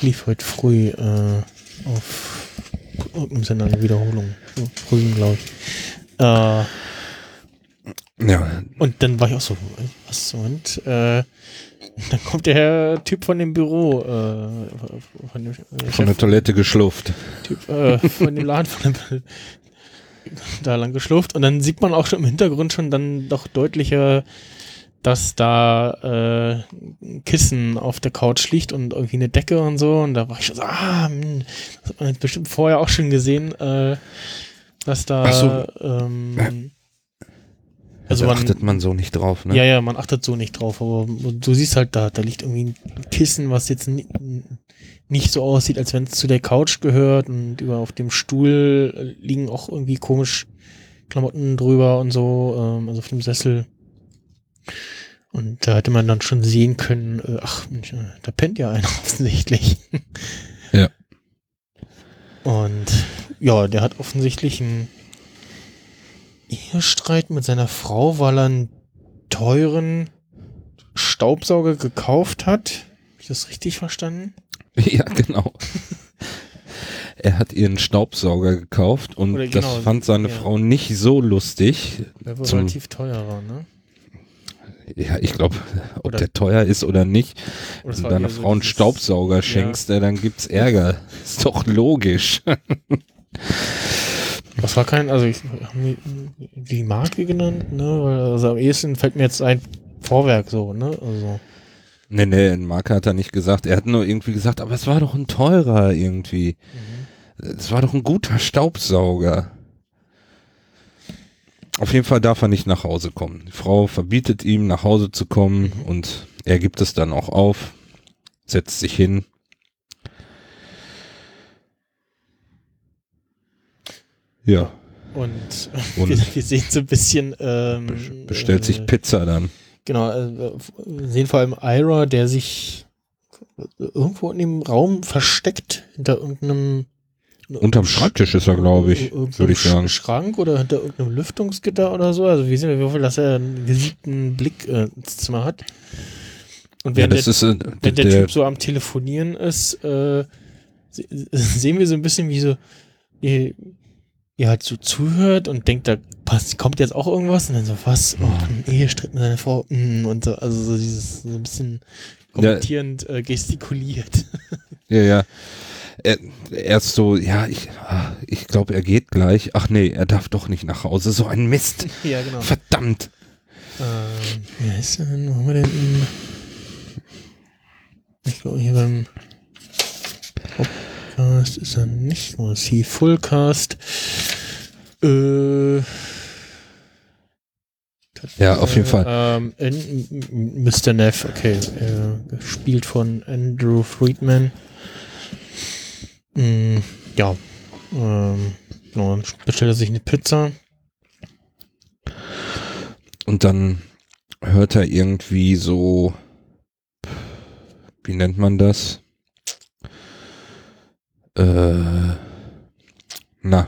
lief heute früh äh, auf irgendeinem Sender eine Wiederholung. Früh, glaube ich. Äh, ja. Und dann war ich auch so, was und äh, dann kommt der Typ von dem Büro, äh, von, dem, äh, von der Toilette geschlufft. Typ, äh, von dem Laden von dem, da lang geschlufft und dann sieht man auch schon im Hintergrund schon dann doch deutlicher, dass da äh, Kissen auf der Couch liegt und irgendwie eine Decke und so und da war ich schon so, ah, mh, das hat man bestimmt vorher auch schon gesehen, äh, dass da so. ähm, also da achtet man so nicht drauf, ne? Ja, ja, man achtet so nicht drauf, aber du siehst halt da, da liegt irgendwie ein Kissen, was jetzt nicht so aussieht, als wenn es zu der Couch gehört und über auf dem Stuhl liegen auch irgendwie komisch Klamotten drüber und so, ähm, also auf dem Sessel. Und da hätte man dann schon sehen können, äh, ach Mensch, äh, da pennt ja einer offensichtlich. Ja. Und ja, der hat offensichtlich ein Ehestreit mit seiner Frau, weil er einen teuren Staubsauger gekauft hat. Habe ich das richtig verstanden? Ja, genau. er hat ihren Staubsauger gekauft und genau, das fand seine ja. Frau nicht so lustig. Der war relativ teuer war, ne? Ja, ich glaube, ob oder der teuer ist oder nicht, oder wenn du deiner Frau einen Staubsauger schenkst, ja. dann gibt's Ärger. Ist doch logisch. Das war kein, also ich habe die Marke genannt, ne? Also am ehesten fällt mir jetzt ein Vorwerk so, ne? Also. Nee, nee, ein Marke hat er nicht gesagt. Er hat nur irgendwie gesagt, aber es war doch ein teurer irgendwie. Mhm. Es war doch ein guter Staubsauger. Auf jeden Fall darf er nicht nach Hause kommen. Die Frau verbietet ihm, nach Hause zu kommen mhm. und er gibt es dann auch auf, setzt sich hin Ja. Und, und wir, wir, sehen so ein bisschen. Ähm, bestellt sich äh, Pizza dann. Genau, äh, wir sehen vor allem Ira, der sich irgendwo in dem Raum versteckt, hinter irgendeinem. Unterm Schreibtisch ist er, glaube ich, würde ich sagen. Schrank oder hinter irgendeinem Lüftungsgitter oder so. Also wir sehen auf jeden dass er einen gesiebten Blick äh, ins Zimmer hat. Und während, ja, der, ist, äh, der, der, Typ so am Telefonieren ist, äh, sehen wir so ein bisschen wie so, ihr, ihr halt so zuhört und denkt, da passt, kommt jetzt auch irgendwas und dann so, was? Oh, ein Ehestreit mit seiner Frau mm, und so, also so dieses, so ein bisschen kommentierend äh, gestikuliert. Ja, ja. Er, erst so, ja, ich, ah, ich glaube, er geht gleich. Ach nee, er darf doch nicht nach Hause. So ein Mist. Ja, genau. Verdammt. Ähm, wer ist denn? Wo haben wir denn? Ich glaube, hier beim Podcast ist er nicht. Ist hier Fullcast? Äh. Ja, auf jeden Fall. Ähm, in, Mr. Neff, okay. Äh, gespielt von Andrew Friedman. Mm, ja. Ähm, genau, bestellt er sich eine Pizza. Und dann hört er irgendwie so, wie nennt man das? Äh, na,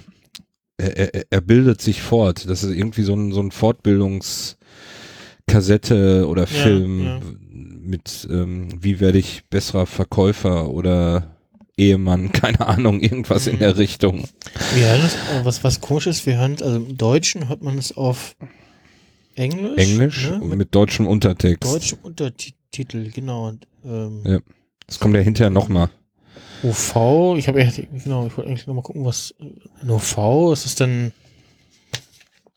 er, er, er bildet sich fort. Das ist irgendwie so ein, so ein Fortbildungskassette oder Film ja, ja. mit, ähm, wie werde ich besserer Verkäufer oder Ehemann, keine Ahnung, irgendwas mhm. in der Richtung. Ja, das, was, was komisch ist, wir hören, also im Deutschen hört man es auf Englisch. Englisch ne? mit, mit, deutschem Untertext. Deutschem Untertitel, genau. Und, ähm, ja. Das kommt ja hinterher nochmal. OV, ich habe genau, ich wollte eigentlich nochmal gucken, was in OV ist es denn,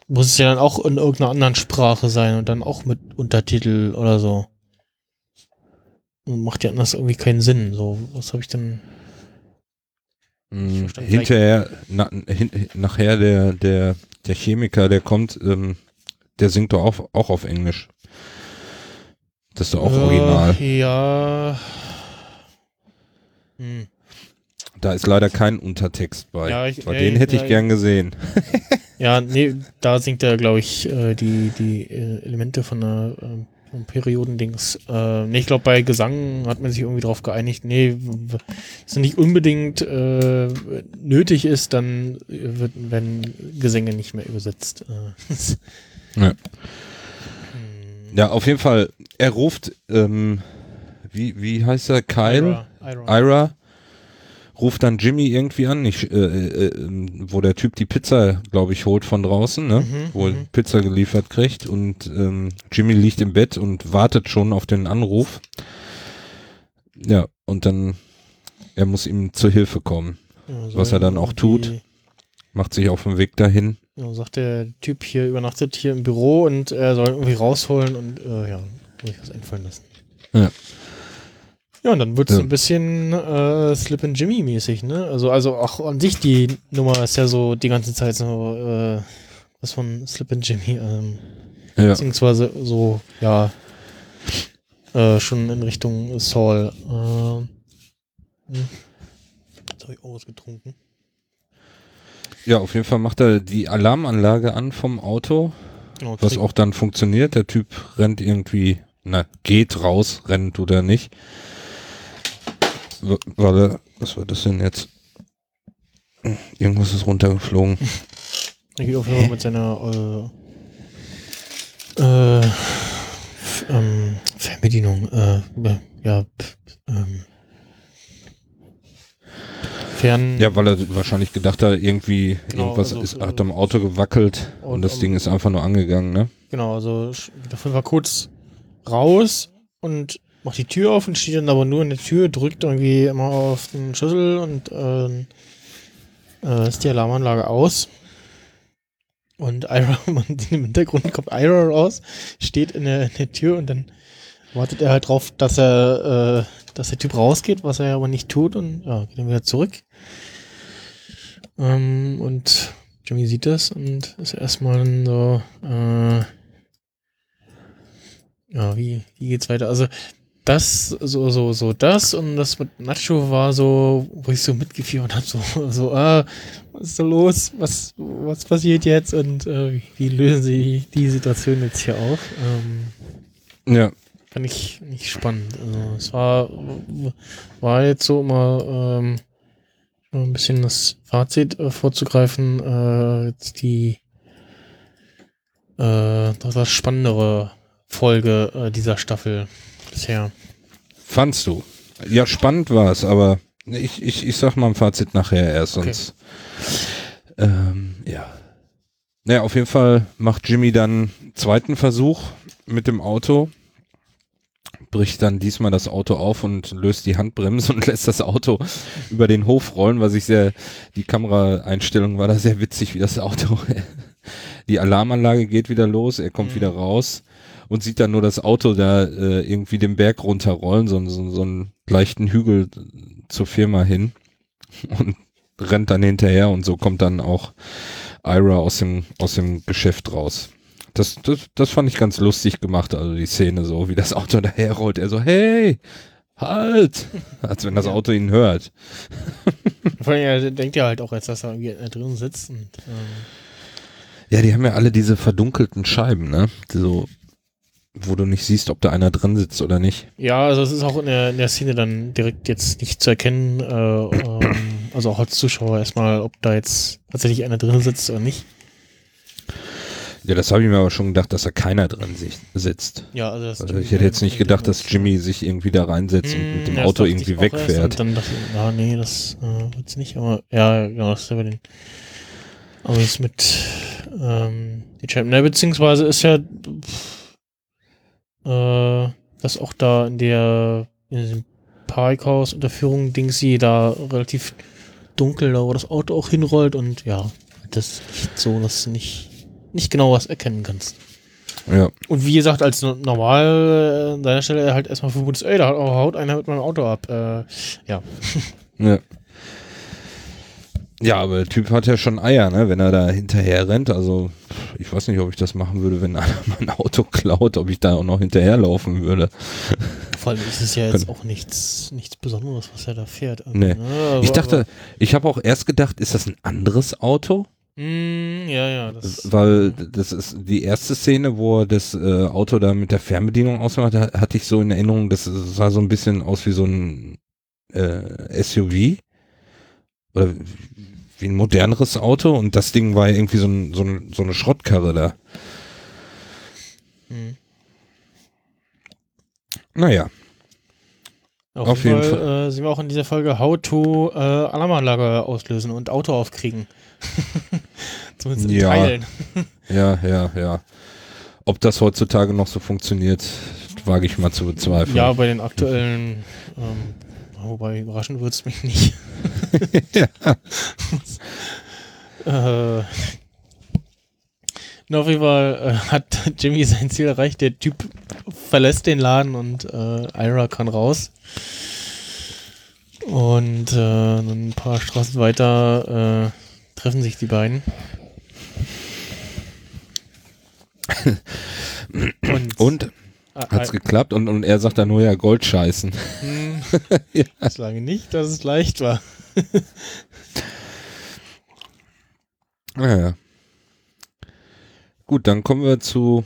muss es ja dann auch in irgendeiner anderen Sprache sein und dann auch mit Untertitel oder so. Macht ja anders irgendwie keinen Sinn. So, was habe ich denn? Hm, hinterher, na, hin, nachher der, der, der Chemiker, der kommt, ähm, der singt doch auch, auch auf Englisch. Das ist doch auch äh, original. Ja. Hm. Da ist leider kein Untertext bei. Ja, ich, Bei den hätte ich gern gesehen. ja, nee, da singt er, glaube ich, äh, die, die äh, Elemente von der äh, Periodendings. Äh, nee, ich glaube, bei Gesang hat man sich irgendwie darauf geeinigt, nee, wenn es nicht unbedingt nötig ist, dann wird, wenn Gesänge nicht mehr übersetzt. Ja. Ja, auf jeden Fall, er ruft, ähm, wie, wie heißt er? Kyle? Ira. Ira. Ira ruft dann Jimmy irgendwie an, ich, äh, äh, ähm, wo der Typ die Pizza, glaube ich, holt von draußen, ne? Mhm, wo er mhm. Pizza geliefert kriegt und ähm, Jimmy liegt im Bett und wartet schon auf den Anruf. Ja, und dann, er muss ihm zur Hilfe kommen. Ja, was er dann auch tut, macht sich auf den Weg dahin. Ja, sagt der Typ hier, übernachtet hier im Büro und er soll irgendwie rausholen und äh, ja, muss ich was einfallen lassen. Ja. Ja, und dann wird es ja. ein bisschen äh, Slip and Jimmy mäßig, ne? Also, also auch an sich die Nummer ist ja so die ganze Zeit so äh, was von Slip and Jimmy, ähm, ja. beziehungsweise so, ja, äh, schon in Richtung Saul. Äh, hm. Jetzt habe ich auch was getrunken. Ja, auf jeden Fall macht er die Alarmanlage an vom Auto, genau, was auch dann funktioniert. Der Typ rennt irgendwie, na, geht raus, rennt oder nicht. Warte, was war das denn jetzt? Irgendwas ist runtergeflogen. Er geht auf jeden Fall mit seiner äh, äh, ähm, Fernbedienung, äh, ja, ähm, Fern. Ja, weil er wahrscheinlich gedacht hat, irgendwie genau, irgendwas also, ist, hat am Auto gewackelt und, und das um, Ding ist einfach nur angegangen, ne? Genau, also davon war kurz raus und macht die Tür auf und steht dann aber nur in der Tür, drückt irgendwie immer auf den Schlüssel und äh, äh, ist die Alarmanlage aus. Und Ira, man, im Hintergrund kommt Ira raus, steht in der, in der Tür und dann wartet er halt drauf, dass er, äh, dass der Typ rausgeht, was er aber nicht tut und ja, geht dann wieder zurück. Ähm, und Jimmy sieht das und ist erstmal so, äh, ja, wie, wie geht's weiter? Also, das, so, so, so das und das mit Nacho war so, wo ich so mitgefiebert habe, so, so, ah, was ist da los? Was, was passiert jetzt? Und äh, wie lösen sie die Situation jetzt hier auf? Ähm, ja. Fand ich nicht spannend. Also es war, war jetzt so mal ähm, ein bisschen das Fazit äh, vorzugreifen, äh, jetzt die äh, das spannendere Folge äh, dieser Staffel bisher. Fandst du? Ja, spannend war es, aber Ich, ich, ich sag mal ein Fazit nachher erst, Okay. sonst. Ähm, ja. Naja, auf jeden Fall macht Jimmy dann zweiten Versuch mit dem Auto, bricht dann diesmal das Auto auf und löst die Handbremse und lässt das Auto über den Hof rollen, was ich sehr, die Kameraeinstellung war da sehr witzig, wie das Auto, die Alarmanlage geht wieder los, er kommt Mhm. wieder raus und sieht dann nur das Auto da äh, irgendwie den Berg runterrollen, so, so, so einen leichten Hügel zur Firma hin und rennt dann hinterher und so kommt dann auch Ira aus dem, aus dem Geschäft raus. Das, das, das fand ich ganz lustig gemacht, also die Szene so, wie das Auto daherrollt. Er so, hey, halt! Als wenn das. Auto ihn hört. Vor allem, er denkt ja halt auch, als dass er irgendwie da drin sitzt. Und, ähm, Ja, die haben ja alle diese verdunkelten Scheiben, ne? So, wo du nicht siehst, ob da einer drin sitzt oder nicht. ja, also es ist auch in der, in der Szene dann direkt jetzt nicht zu erkennen, äh, ähm, also auch als Zuschauer erstmal, ob da jetzt tatsächlich einer drin sitzt oder nicht. Ja, das habe ich mir aber schon gedacht, dass da keiner drin sich, sitzt. Ja, also das Also ich hätte jetzt nicht gedacht, dass Jimmy sich irgendwie da reinsetzt und mit dem Hm, ja, Auto irgendwie wegfährt. Dann dachte ich, ja, nee, das äh, wird's nicht, aber ja, genau, das ist ja bei den Amis mit ähm, die Champion. Ne, beziehungsweise ist ja äh, dass auch da in der in diesem Parkhaus-Unterführung Dingsy da relativ dunkel, da wo das Auto auch hinrollt und ja, das ist nicht so, dass du nicht, nicht genau was erkennen kannst. Ja. Und wie gesagt, als no- normal äh, an deiner Stelle halt erstmal vermutest, ey, da haut- haut einer mit meinem Auto ab. Äh, ja. Ja. Ja, aber der Typ hat ja schon Eier, ne, wenn er da hinterher rennt. Also, ich weiß nicht, ob ich das machen würde, wenn einer mein Auto klaut, ob ich da auch noch hinterherlaufen würde. Vor allem ist es ja jetzt auch nichts, nichts Besonderes, was er da fährt. Also, Nee. ne, aber- Ich dachte, ich habe auch erst gedacht, ist das ein anderes Auto? Mm, ja, ja. Das, Weil das ist die erste Szene, wo er das äh, Auto da mit der Fernbedienung ausmacht, da hatte ich so in Erinnerung, das sah so ein bisschen aus wie so ein äh, SUV. Oder wie ein moderneres Auto und das Ding war irgendwie so, ein, so, ein, so eine Schrottkarre da. mm. Naja, Auf, Auf jeden jeden Fall, Äh, sehen wir auch in dieser Folge How to äh, Alarmanlage auslösen und Auto aufkriegen. Zumindest in Ja. Teilen. ja, ja, ja. Ob das heutzutage noch so funktioniert, wage ich mal zu bezweifeln. Ja, bei den aktuellen, ähm, wobei überraschen würde es mich nicht. Äh, na, auf jeden Fall äh, hat Jimmy sein Ziel erreicht. Der Typ verlässt den Laden und äh, Ira kann raus. Und äh, ein paar Straßen weiter äh, treffen sich die beiden. Und, Und hat's ah, geklappt und, und er sagt dann nur ja Gold scheißen. hm, Ja. Ich sage nicht, dass es leicht war. Ja, ja. Gut, dann kommen wir zu,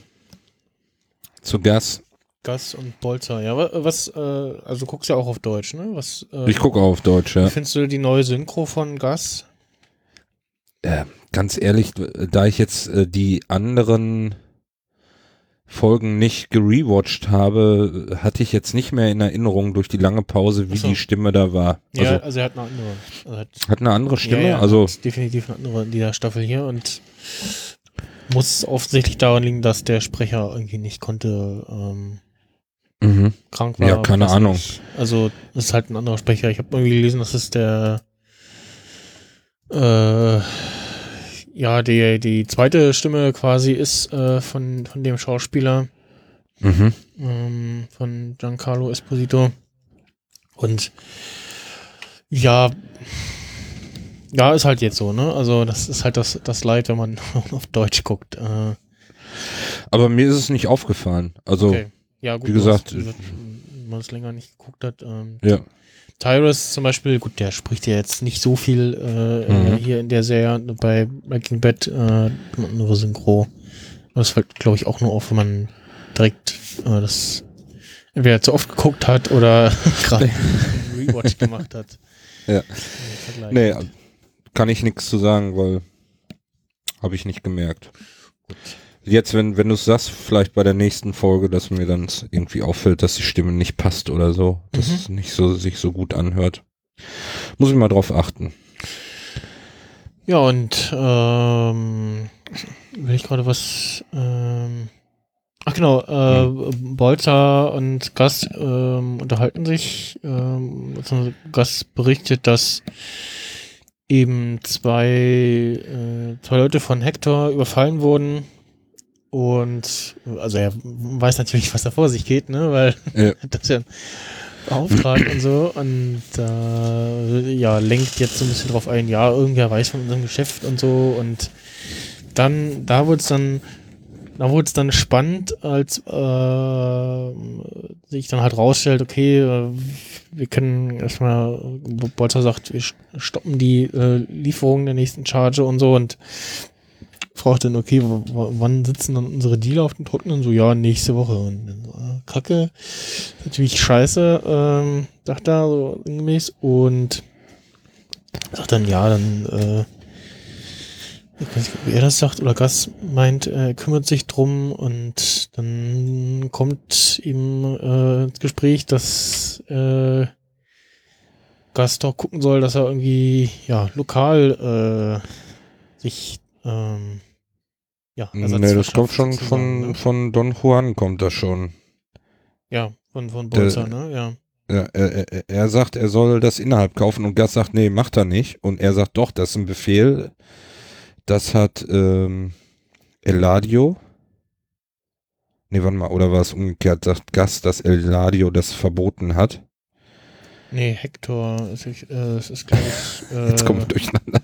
zu Gas. Gas und Bolzer. Ja, wa- was, äh, also du guckst ja auch auf Deutsch, ne? Was, äh, Ich gucke auch auf Deutsch, Wie ja. findest du die neue Synchro von Gas? Äh, ganz ehrlich, da ich jetzt äh, die anderen Folgen nicht gerewatcht habe, hatte ich jetzt nicht mehr in Erinnerung durch die lange Pause, wie so. die Stimme da war. Ja, Also also er hat eine andere. Also hat, hat eine andere Stimme, ja, ja, also definitiv eine andere in dieser Staffel hier und muss offensichtlich daran liegen, dass der Sprecher irgendwie nicht konnte, ähm, mhm. krank war. Ja, keine Ahnung. nicht. Also es ist halt ein anderer Sprecher. Ich habe irgendwie gelesen, dass es der äh, ja, die, die zweite Stimme quasi ist äh, von, von dem Schauspieler. Mhm. ähm, von Giancarlo Esposito. Und ja, ja, ist halt jetzt so, ne? Also das ist halt das, das Leid, wenn man auf Deutsch guckt. Äh, aber mir ist es nicht aufgefallen. Also okay. Ja, gut, wie gesagt, wenn man es länger nicht geguckt hat. Ähm, ja. Tyrus zum Beispiel, gut, der spricht ja jetzt nicht so viel äh, Mhm. äh, hier in der Serie. Bei Breaking Bad äh, andere Synchro. Das fällt, glaube ich, auch nur auf, wenn man direkt äh, das entweder zu oft geguckt hat oder gerade einen Rewatch gemacht hat. Ja. Nee, kann ich nichts zu sagen, weil habe ich nicht gemerkt. Jetzt, wenn, wenn du es sagst, vielleicht bei der nächsten Folge, dass mir dann irgendwie auffällt, dass die Stimme nicht passt oder so, dass Mhm. es nicht so, sich so gut anhört. Muss ich mal drauf achten. Ja, und ähm, will ich gerade was. Ähm, ach genau, äh, hm. Bolzer und Gas ähm, unterhalten sich. Ähm, also Gas berichtet, dass eben zwei, äh, zwei Leute von Hector überfallen wurden. Und also er weiß natürlich, was da vor sich geht, ne? Weil ja. das ja beauftragt und so und äh, ja, lenkt jetzt so ein bisschen drauf ein, ja, irgendwer weiß von unserem Geschäft und so und dann, da wurde es dann, da wurde es dann spannend, als äh, sich dann halt rausstellt, okay, äh, wir können erstmal, Bolzer sagt, wir stoppen die äh, Lieferung der nächsten Charge und so und fragt dann, okay, wann sitzen dann unsere Dealer auf dem Trockenen? So, ja, nächste Woche. Und dann so, ah, Kacke, natürlich scheiße, ähm, sagt er so gemäß. Und sagt dann, ja, dann, äh, ich weiß nicht, ob er das sagt oder Gas meint, er kümmert sich drum und dann kommt ihm äh, ins Gespräch, dass äh, Gas doch gucken soll, dass er irgendwie ja lokal äh, sich ähm, ja, nee, das kommt schon von, ne? von Don Juan kommt das schon. Ja, von, von Bolzer, ne? Ja. Er, er, er, sagt, er soll das innerhalb kaufen und Gas sagt, nee, macht er nicht. Und er sagt, doch, das ist ein Befehl. Das hat ähm, Eladio. Nee, warte mal, oder war es umgekehrt? Sagt Gas, dass Eladio das verboten hat? Nee, Hector, ist, äh, ist glaube ich. Äh, Jetzt kommen wir durcheinander.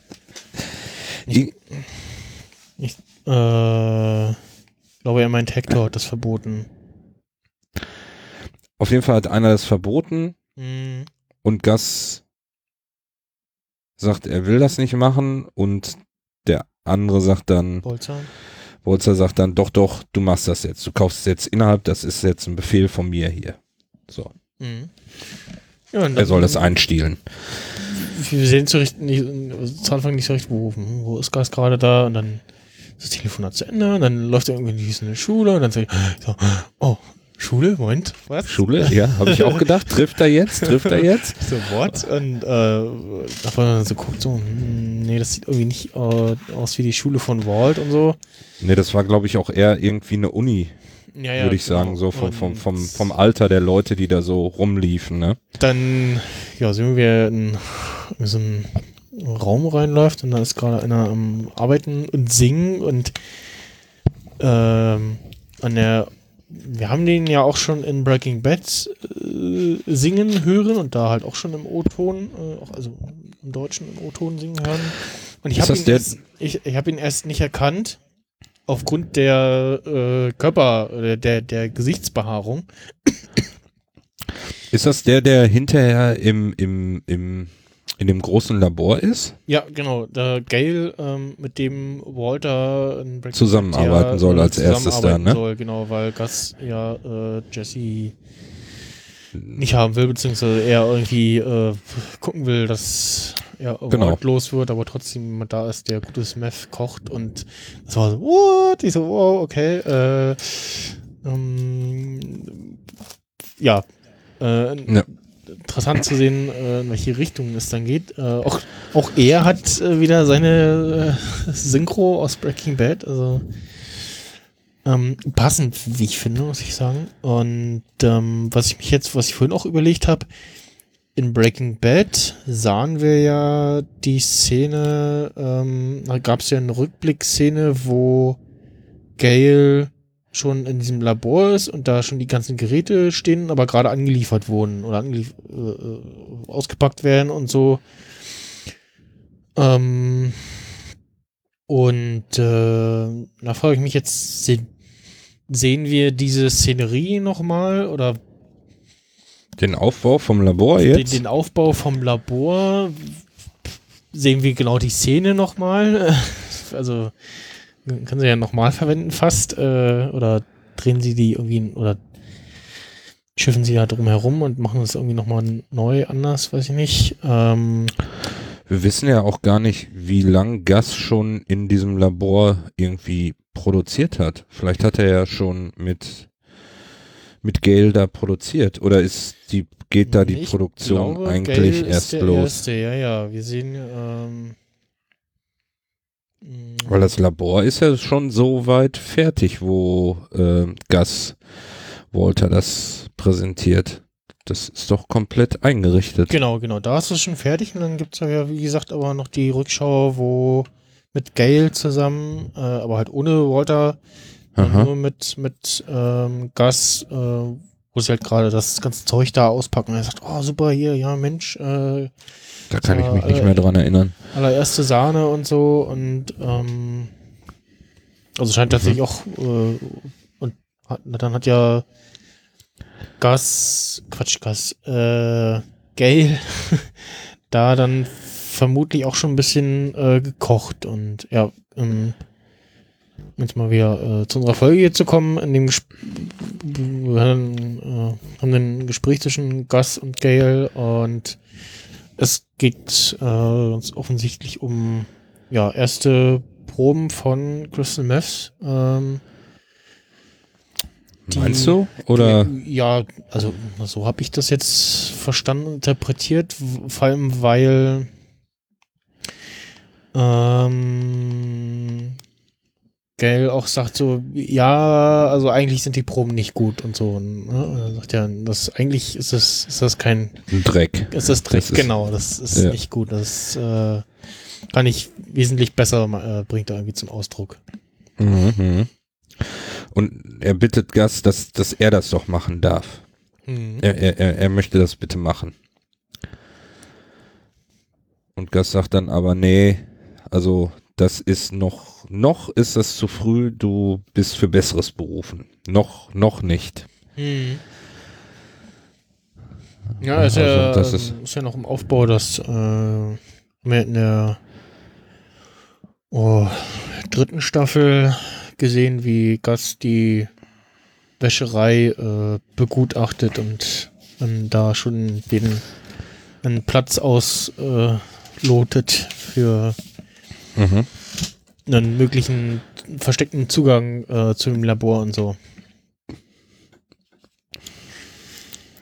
Ich, ich äh, glaube, er meint Hector hat das verboten. Auf jeden Fall hat einer das verboten mhm. und Gas sagt, er will das nicht machen und der andere sagt dann, Bolzer. Bolzer sagt dann, doch, doch, du machst das jetzt. Du kaufst es jetzt innerhalb, das ist jetzt ein Befehl von mir hier. So. Mhm. Ja, er soll das einstielen. Wir sehen zu, nicht, zu Anfang nicht so recht, wo, wo ist Gas gerade da und dann das Telefonat zu Ende, dann läuft er irgendwie in die Schule und dann sage ich so, oh, Schule, Moment, was? Schule, ja, habe ich auch gedacht. Trifft er jetzt? Trifft er jetzt? So, what? Und äh, davon so guckt so, hm, nee, das sieht irgendwie nicht äh, aus wie die Schule von Walt und so. Nee, das war, glaube ich, auch eher irgendwie eine Uni. Ja, ja, würde ich genau. sagen, so vom, vom, vom, vom Alter der Leute, die da so rumliefen, ne? Dann, ja, sehen wir in so einem Raum reinläuft und da ist gerade einer am Arbeiten und Singen und ähm, an der wir haben den ja auch schon in Breaking Bad äh, singen hören und da halt auch schon im O-Ton, äh, also im Deutschen im O-Ton singen hören. Und ich habe ihn, erst, ich, ich hab ihn erst nicht erkannt aufgrund der äh, Körper, äh, der, der Gesichtsbehaarung. Ist das der, der hinterher im, im, im in dem großen Labor ist? Ja, genau. Der Gail, ähm, mit dem Walter zusammenarbeiten soll als erstes dann, ne? Soll, genau, weil Gus ja äh, Jesse nicht haben will, beziehungsweise er irgendwie äh, gucken will, dass er genau. los wird, aber trotzdem jemand da ist, der gutes Meth kocht und das war so, what? Ich so, wow, okay. Äh, ähm, ja. Äh, ja interessant zu sehen, äh, in welche Richtung es dann geht. Äh, auch, auch er hat äh, wieder seine Synchro aus Breaking Bad, also ähm, passend, wie ich finde, muss ich sagen. Und ähm, was ich mich jetzt, was ich vorhin auch überlegt habe, in Breaking Bad sahen wir ja die Szene, ähm, da gab es ja eine Rückblickszene, wo Gail schon in diesem Labor ist und da schon die ganzen Geräte stehen, aber gerade angeliefert wurden oder angelief äh, äh, ausgepackt werden und so. Ähm, und äh, da frage ich mich jetzt, se sehen wir diese Szenerie nochmal oder den Aufbau vom Labor jetzt? Den, den Aufbau vom Labor sehen wir genau die Szene nochmal. also können sie ja nochmal verwenden fast äh, oder drehen sie die irgendwie oder schiffen sie da drum herum und machen das irgendwie nochmal neu anders, weiß ich nicht. Ähm, wir wissen ja auch gar nicht, wie lang Gas schon in diesem Labor irgendwie produziert hat. Vielleicht hat er ja schon mit mit Gale da produziert? Oder ist die, geht da die Ich Produktion glaube, eigentlich Gale ist erst der los? Erste. Ja, ja, wir sehen. Ähm, Weil das Labor ist ja schon so weit fertig, wo äh, Gus Walter das präsentiert. Das ist doch komplett eingerichtet. Genau, genau. Da ist es schon fertig und dann gibt es ja, wie gesagt, aber noch die Rückschau, wo mit Gail zusammen, äh, aber halt ohne Walter, Aha. nur mit, mit ähm, Gus, äh, wo sie halt gerade das ganze Zeug da auspacken. Und er sagt, oh super, hier, ja Mensch, äh, Da kann ich mich nicht äh, mehr dran erinnern. allererste Sahne und so und ähm, also scheint tatsächlich auch äh, und hat, dann hat ja Gas, Quatsch, Gas, äh, Gail da dann vermutlich auch schon ein bisschen äh, gekocht und ja, ähm, jetzt mal wieder äh, zu unserer Folge hier zu kommen, in dem Gesp wir haben, äh, haben ein Gespräch zwischen Gus und Gail und es geht äh, ganz offensichtlich um ja, erste Proben von Crystal Meth. Ähm, die- Meinst du? Oder? Ja, also so habe ich das jetzt verstanden, interpretiert, vor allem weil ähm, Gail auch sagt so, ja, also eigentlich sind die Proben nicht gut und so. Und, ne? Er sagt ja, das eigentlich ist das, ist das kein Ein Dreck. ist das Dreck, Das genau, das ist ja. nicht gut. Das äh, kann ich wesentlich besser, äh, bringt er irgendwie zum Ausdruck. Mhm. Und er bittet Gus, dass, dass er das doch machen darf. Mhm. Er, er, er, möchte das bitte machen. Und Gus sagt dann aber, nee, also das ist noch, noch ist das zu früh, du bist für Besseres berufen. Noch, noch nicht. Mhm. Ja, ist, ja, Also, das ähm, ist- ist, ja noch im Aufbau, dass äh, wir in der oh, dritten Staffel gesehen, wie Gus die Wäscherei äh, begutachtet und dann da schon den einen Platz auslotet äh, für Mhm. Einen möglichen versteckten Zugang äh, zu dem Labor und so.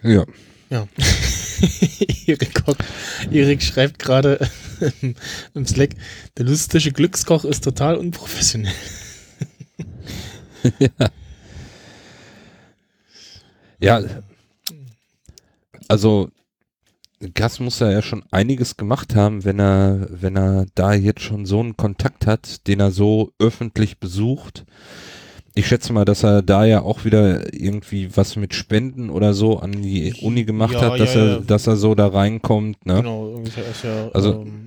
Ja. Ja. Erik, Erik schreibt gerade im- Slack, der lustige Glückskoch ist total unprofessionell. Ja, also Gus muss ja schon einiges gemacht haben, wenn er, wenn er da jetzt schon so einen Kontakt hat, den er so öffentlich besucht. Ich schätze mal, dass er da ja auch wieder irgendwie was mit Spenden oder so an die Uni gemacht Ja, hat, dass ja, er, ja. dass er so da reinkommt. Ne? Genau, irgendwie ist ja, Also, ähm,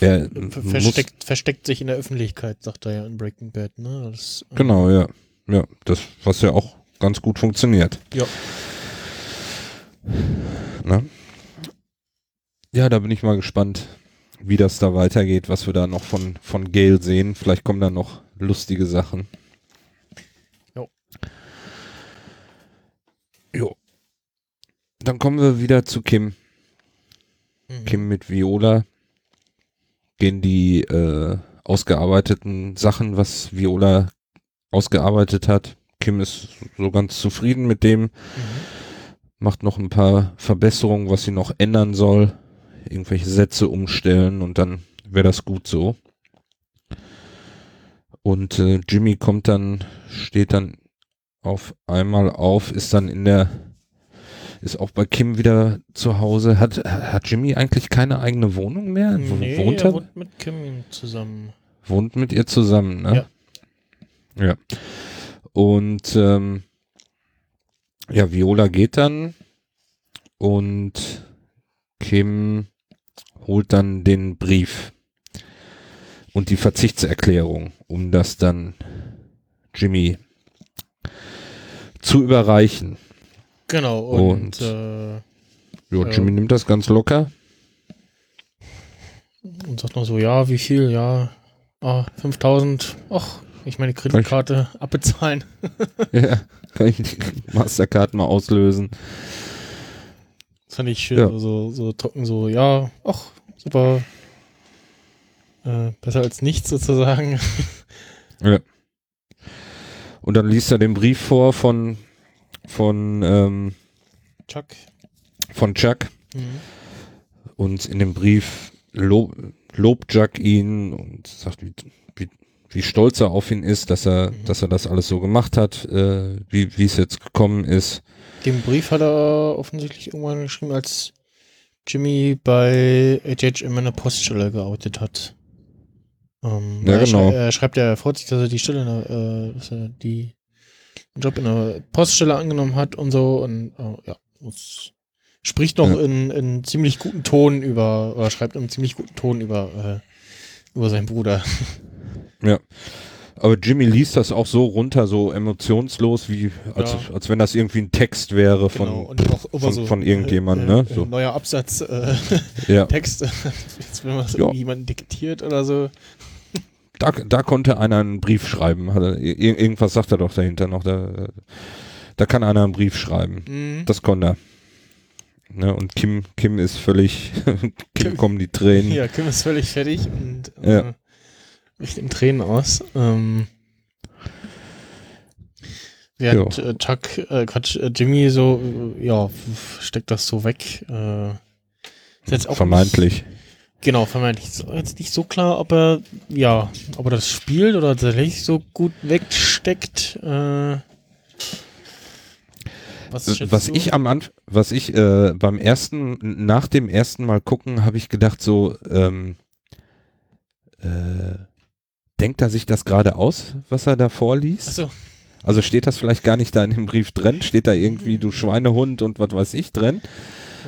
Er versteckt, versteckt sich in der Öffentlichkeit, sagt er ja in Breaking Bad. Ne? Das, ähm, genau, ja, ja, das, was ja auch ganz gut funktioniert. Ja. Ne? Ja, da bin ich mal gespannt, wie das da weitergeht, was wir da noch von, von Gail sehen. Vielleicht kommen da noch lustige Sachen. Jo. Jo. Dann kommen wir wieder zu Kim. Mhm. Kim mit Viola. Gehen die äh, ausgearbeiteten Sachen, was Viola ausgearbeitet hat. Kim ist so ganz zufrieden mit dem Mhm. macht noch ein paar Verbesserungen, was sie noch ändern soll, irgendwelche Sätze umstellen und dann wäre das gut so. Und äh, Jimmy kommt dann, steht dann auf einmal auf, ist dann in der, ist auch bei Kim wieder zu Hause. Hat, hat Jimmy eigentlich keine eigene Wohnung mehr? Nee, wohnt er er? wohnt mit Kim zusammen. wohnt mit ihr zusammen, ne? Ja. Ja. Und ähm, ja, Viola geht dann und Kim holt dann den Brief und die Verzichtserklärung, um das dann Jimmy zu überreichen. Genau, und, Und- äh, Ja, Ja. Jimmy nimmt das ganz locker. und sagt noch so, ja, wie viel? Ja, ah, 5000. Ach, ich meine Kreditkarte abbezahlen. ja, kann ich die Mastercard mal auslösen. Fand ich schön, Ja. so, so trocken, so, ja, ach, super. Äh, besser als nichts sozusagen. Ja. Und dann liest er den Brief vor von, von ähm, Chuck. Von Chuck. Mhm. Und in dem Brief lob, lobt Chuck ihn und sagt, wie, wie, wie stolz er auf ihn ist, dass er, mhm. dass er das alles so gemacht hat, äh, wie, wie es jetzt gekommen ist. Den Brief hat er offensichtlich irgendwann geschrieben, als Jimmy bei HHM eine Poststelle geoutet hat. Ähm, ja, genau. Er, schreibt ja vor sich, dass er die Stelle, äh, dass er die Job in der Poststelle angenommen hat und so und äh, ja, muss, spricht noch ja. in, in ziemlich guten Ton über, oder schreibt in ziemlich guten Ton über, äh, über seinen Bruder. Ja. Aber Jimmy liest das auch so runter, so emotionslos, wie als, ja. als wenn das irgendwie ein Text wäre von, genau. von, so, von irgendjemandem. Äh, ne? so. Neuer Absatz, äh, ja. Text, jetzt wenn man es ja. jemanden diktiert oder so. Da, da konnte einer einen Brief schreiben. irgendwas sagt er doch dahinter noch. Da, da kann einer einen Brief schreiben. Mhm. Das konnte er. Ne, und Kim, Kim ist völlig, Kim, Kim kommen die Tränen. Ja, Kim ist völlig fertig und äh, ja. Bricht in Tränen aus. Ähm, während äh, Chuck, äh, Quatsch, äh, Jimmy so, äh, ja, steckt das so weg. Äh, jetzt auch Vermeintlich. Nicht, Genau, vermeintlich. Ist jetzt nicht so klar, ob er, ja, ob er das spielt oder tatsächlich so gut wegsteckt. Äh, was, was ich am Anfang, was ich äh, beim ersten, nach dem ersten Mal gucken, habe ich gedacht, so, ähm, äh, denkt er sich das gerade aus, was er da vorliest? Ach so. Also steht das vielleicht gar nicht da in dem Brief drin? Steht da irgendwie du Schweinehund und was weiß ich drin?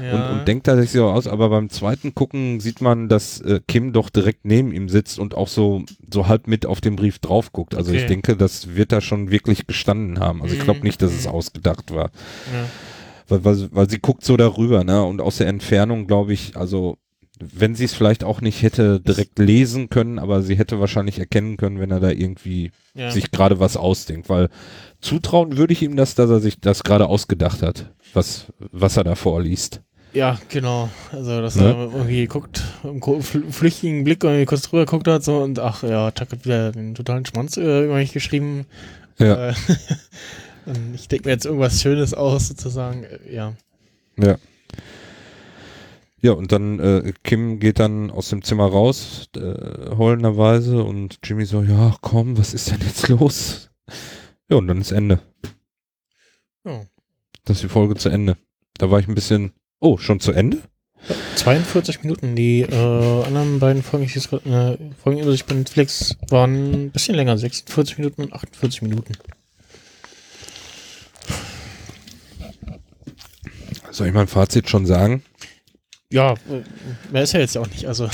ja. und, und denkt da sich so aus, aber beim zweiten Gucken sieht man, dass äh, Kim doch direkt neben ihm sitzt und auch so, so halb mit auf den Brief drauf guckt. Also okay. ich denke, das wird da schon wirklich gestanden haben. Also ich glaube mhm. nicht, dass es mhm. ausgedacht war. Ja. Weil, weil, weil sie guckt so darüber, ne? Und aus der Entfernung, glaube ich, also wenn sie es vielleicht auch nicht hätte direkt lesen können, aber sie hätte wahrscheinlich erkennen können, wenn er da irgendwie ja. sich gerade was ausdenkt, weil zutrauen würde ich ihm das, dass er sich das gerade ausgedacht hat, was, was er da vorliest. Ja, genau. Also, dass ne? er irgendwie guckt, im flüchtigen Blick irgendwie kurz drüber guckt hat so und ach ja, Chuck hat wieder den totalen Schmanz äh, über mich geschrieben. Ja. Äh, ich denke mir jetzt irgendwas Schönes aus, sozusagen. Äh, ja. Ja. Ja, und dann äh, Kim geht dann aus dem Zimmer raus, äh, heulenderweise, und Jimmy so, ja, komm, was ist denn jetzt los? Ja, und dann ist Ende. Oh. Das ist die Folge zu Ende. Da war ich ein bisschen Oh, schon zu Ende? 42 Minuten. Die äh, anderen beiden Folgen, ich jetzt äh, Folgen über sich bei Netflix waren ein bisschen länger, 46 Minuten und 48 Minuten. Soll ich mein Fazit schon sagen? Ja, mehr ist ja jetzt auch nicht, also.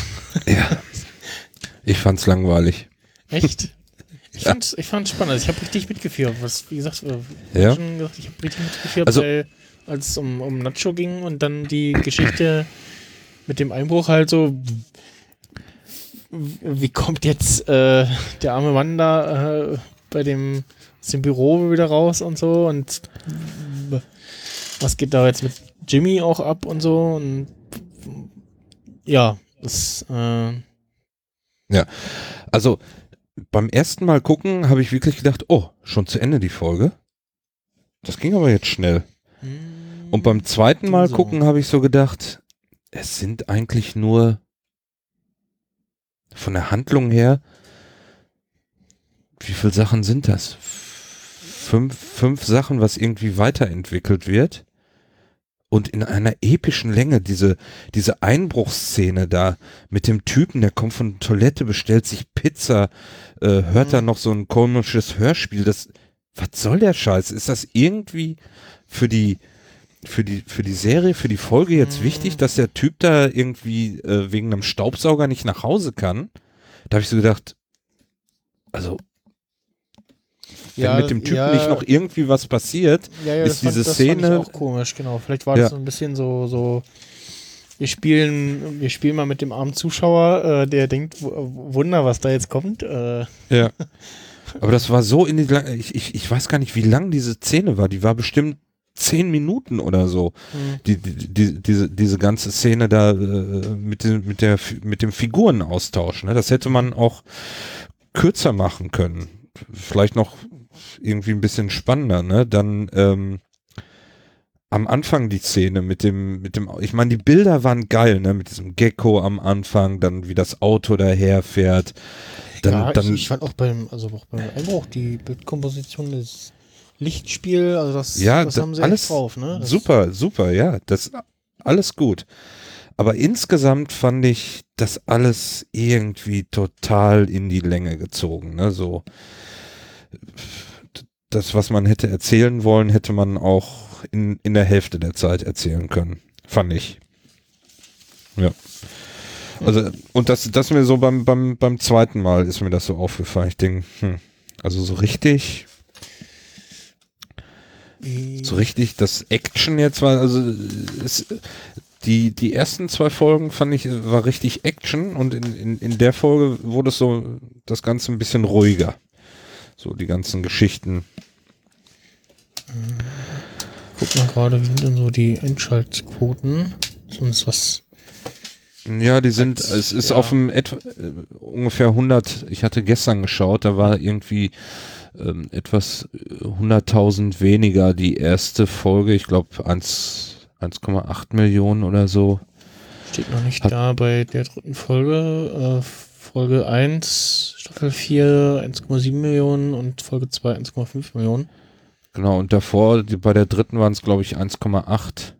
ja. Ich fand's langweilig. Echt? Ich, ja. fand's, ich fand's spannend. Also ich habe richtig mitgeführt. Was, wie gesagt, äh, ja. schon gesagt, ich habe richtig mitgeführt, also, weil als es um, um Nacho ging und dann die Geschichte mit dem Einbruch halt so, wie kommt jetzt äh, der arme Mann da äh, bei dem, aus dem Büro wieder raus und so und was geht da jetzt mit Jimmy auch ab und so und ja, das äh ja, also beim ersten Mal gucken habe ich wirklich gedacht, oh, schon zu Ende die Folge. Das ging aber jetzt schnell. Hm. Und beim zweiten Mal so. gucken habe ich so gedacht, es sind eigentlich nur von der Handlung her, wie viele Sachen sind das? Fünf, fünf Sachen, was irgendwie weiterentwickelt wird. Und in einer epischen Länge, diese, diese Einbruchsszene da mit dem Typen, der kommt von der Toilette, bestellt sich Pizza, äh, hört mhm. da noch so ein komisches Hörspiel. Das, was soll der Scheiß? Ist das irgendwie für die, für die, für die Serie, für die Folge jetzt mhm. wichtig, dass der Typ da irgendwie äh, wegen einem Staubsauger nicht nach Hause kann. Da habe ich so gedacht, also wenn ja, mit dem Typen ja, nicht noch irgendwie was passiert, ja, ist diese fand, Szene. Auch komisch, genau. Vielleicht war das so ein bisschen so, so wir spielen, wir spielen mal mit dem armen Zuschauer, äh, der denkt, Wunder, was da jetzt kommt. Äh. Ja. Aber das war so in die, ich, ich, ich weiß gar nicht, wie lang diese Szene war. Die war bestimmt zehn Minuten oder so. Mhm. Die, die, die, diese, diese ganze Szene da äh, mit, dem, mit, der, mit dem Figurenaustausch. Ne? Das hätte man auch kürzer machen können. Vielleicht noch irgendwie ein bisschen spannender. Ne? Dann ähm, am Anfang die Szene mit dem, mit dem, ich meine, die Bilder waren geil, ne, mit diesem Gecko am Anfang, dann wie das Auto daherfährt. Dann, ja, dann, ich, ich fand auch beim, also auch beim Einbruch die Bildkomposition, das Lichtspiel, also das, ja, das da- haben sie alles drauf, ne? Das, super, super, ja, das alles gut. Aber insgesamt fand ich das alles irgendwie total in die Länge gezogen, ne, so. Das, was man hätte erzählen wollen, hätte man auch in, in der Hälfte der Zeit erzählen können, fand ich. Ja. Also, und das, das mir so beim, beim, beim zweiten Mal ist mir das so aufgefallen. Ich denke, hm, also so richtig, so richtig das Action jetzt war, also es, die, die ersten zwei Folgen fand ich, war richtig Action und in, in, in der Folge wurde es so das Ganze ein bisschen ruhiger. So die ganzen Geschichten. Guck mal gerade, wie sind denn so die Einschaltquoten? Sonst was. Ja, die sind, es ist Ja. auf dem etwa, äh, ungefähr 100, ich hatte gestern geschaut, da war irgendwie ähm, etwas äh, 100.000 weniger die erste Folge, ich glaube 1,8 Millionen oder so. Steht noch nicht Hat- da bei der dritten Folge. Äh, Folge 1, Staffel 4, 1,7 Millionen und Folge 2, 1,5 Millionen. Genau, und davor, die, bei der dritten waren es, glaube ich, 1,8.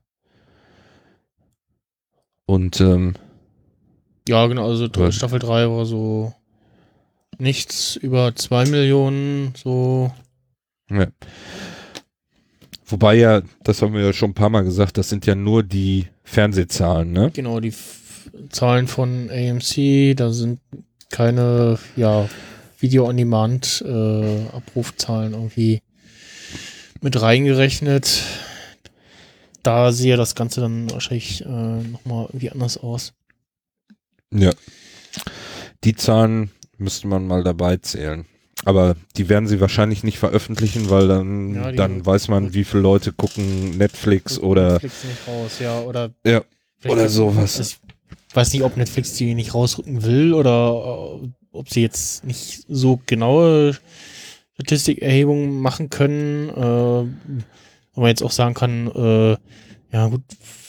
Und ähm, Ja, genau, also dr- Was? Staffel 3 war so nichts über 2 Millionen, so. ja. Wobei ja, das haben wir ja schon ein paar Mal gesagt, das sind ja nur die Fernsehzahlen, ne? Genau, die F Zahlen von AMC, da sind keine, ja, Video-on-Demand-Abrufzahlen irgendwie mit reingerechnet. Da sehe das Ganze dann wahrscheinlich äh, nochmal irgendwie anders aus. Ja. Die Zahlen müsste man mal dabei zählen. Aber die werden sie wahrscheinlich nicht veröffentlichen, weil dann, Ja, dann weiß man, wie viele Leute gucken Netflix oder Netflix nicht raus, ja, oder ja, oder sowas. Ich weiß nicht, ob Netflix die nicht rausrücken will oder äh, ob sie jetzt nicht so genaue Statistikerhebungen machen können. Äh, wo man jetzt auch sagen kann, äh, ja gut,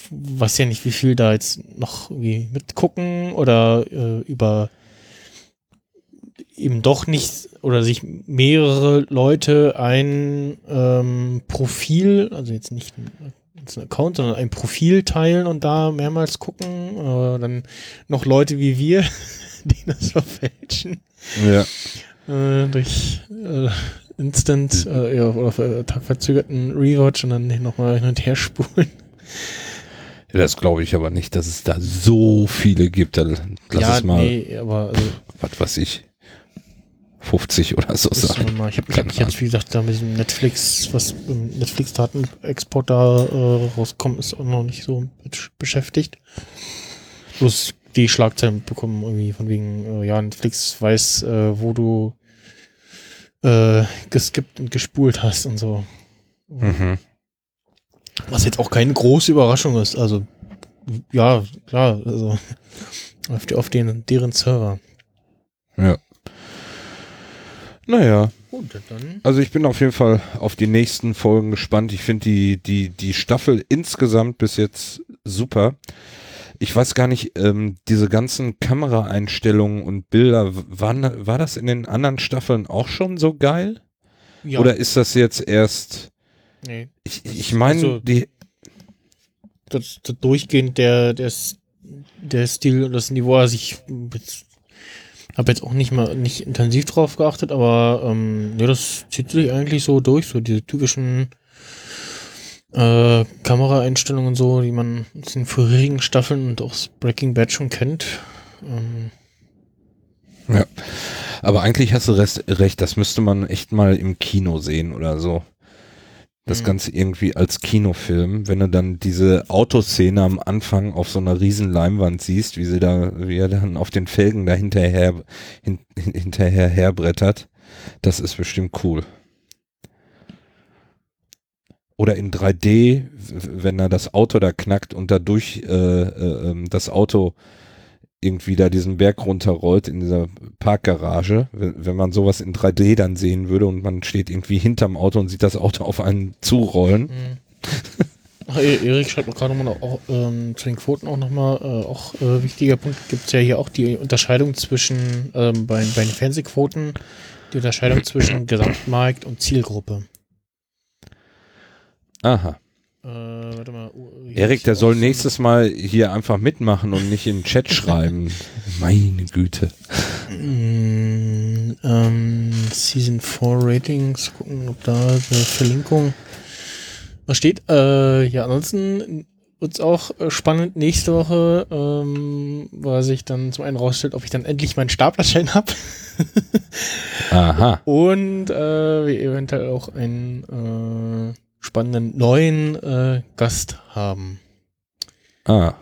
weiß ja nicht, wie viel da jetzt noch irgendwie mitgucken oder äh, über eben doch nicht oder sich mehrere Leute ein ähm, Profil, also jetzt nicht jetzt ein Account, sondern ein Profil teilen und da mehrmals gucken. Äh, dann noch Leute wie wir, die das verfälschen ja. Äh, durch äh, Instant äh, ja, oder ver- tagverzögerten Rewatch und dann nochmal hin und her spulen. Ja, Das glaube ich aber nicht, dass es da so viele gibt. Dann lass ja, es mal, nee, aber also, was weiß ich, 50 oder so sein. mal, ich habe jetzt, wie gesagt, da mit diesem Netflix, was im Netflix-Datenexport da äh, rauskommt, ist auch noch nicht so beschäftigt. Bloß die Schlagzeilen bekommen irgendwie von wegen, äh, ja, Netflix weiß, äh, wo du äh, geskippt und gespult hast und so. Mhm. Was jetzt auch keine große Überraschung ist. Also, ja, klar, also auf, die, auf den, deren Server. Ja. Naja, Gut, dann. also ich bin auf jeden Fall auf die nächsten Folgen gespannt. Ich finde die, die, die Staffel insgesamt bis jetzt super. Ich weiß gar nicht, ähm, diese ganzen Kameraeinstellungen und Bilder, waren, war das in den anderen Staffeln auch schon so geil? Ja, Oder ist das jetzt erst, nee, ich, ich meine, Also- die, das, das durchgehend der, der, der Stil und das Niveau, also ich habe jetzt auch nicht mal nicht intensiv drauf geachtet, aber ähm, ja, das zieht sich eigentlich so durch, so diese typischen äh, Kameraeinstellungen und so, die man aus den vorherigen Staffeln und auch Breaking Bad schon kennt. Ähm, aber eigentlich hast du rest, recht, das müsste man echt mal im Kino sehen oder so. Das Mhm. Ganze irgendwie als Kinofilm, wenn du dann diese Autoszene am Anfang auf so einer riesen Leinwand siehst, wie sie da, wie er dann auf den Felgen da hinterher, hin, hin- hinterher herbrettert, das ist bestimmt cool. Oder in 3D, w- wenn er das Auto da knackt und dadurch äh, äh, ähm, das Auto irgendwie da diesen Berg runterrollt in dieser Parkgarage, wenn, wenn man sowas in 3D dann sehen würde und man steht irgendwie hinterm Auto und sieht das Auto auf einen zurollen. mh. Ach, e- Erik schreibt noch gerade nochmal auch, ähm, zu den Quoten auch nochmal, äh, auch äh, wichtiger Punkt, gibt es ja hier auch die Unterscheidung zwischen, ähm, bei, bei den Fernsehquoten, die Unterscheidung zwischen Gesamtmarkt und Zielgruppe. Aha. Äh, warte mal. uh, Erik, der soll so- nächstes Mal hier einfach mitmachen und nicht in den Chat schreiben. Meine Güte. Mm, ähm, Season 4 Ratings, gucken, ob da eine Verlinkung was steht. Äh, ja, ansonsten wird's auch äh, spannend nächste Woche, ähm, weil sich dann zum einen rausstellt, ob ich dann endlich meinen Staplerschein habe Aha. und äh, wir eventuell auch einen äh, spannenden neuen äh, Gast haben. Ah.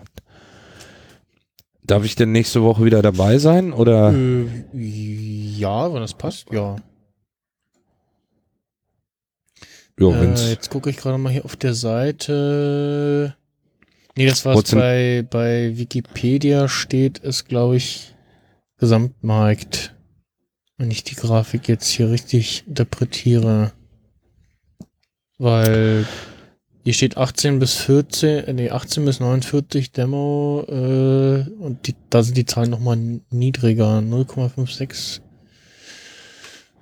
Darf ich denn nächste Woche wieder dabei sein? Oder? Äh, ja, wenn das passt, ja. Jo, Äh, jetzt gucke ich gerade mal hier auf der Seite. Nee, das Trotzdem- bei, bei Wikipedia steht, ist glaube ich Gesamtmarkt. Wenn ich die Grafik jetzt hier richtig interpretiere. Weil hier steht 18 bis 14, äh, nee, 18 bis 49 Demo äh, und die, da sind die Zahlen nochmal niedriger, 0,56.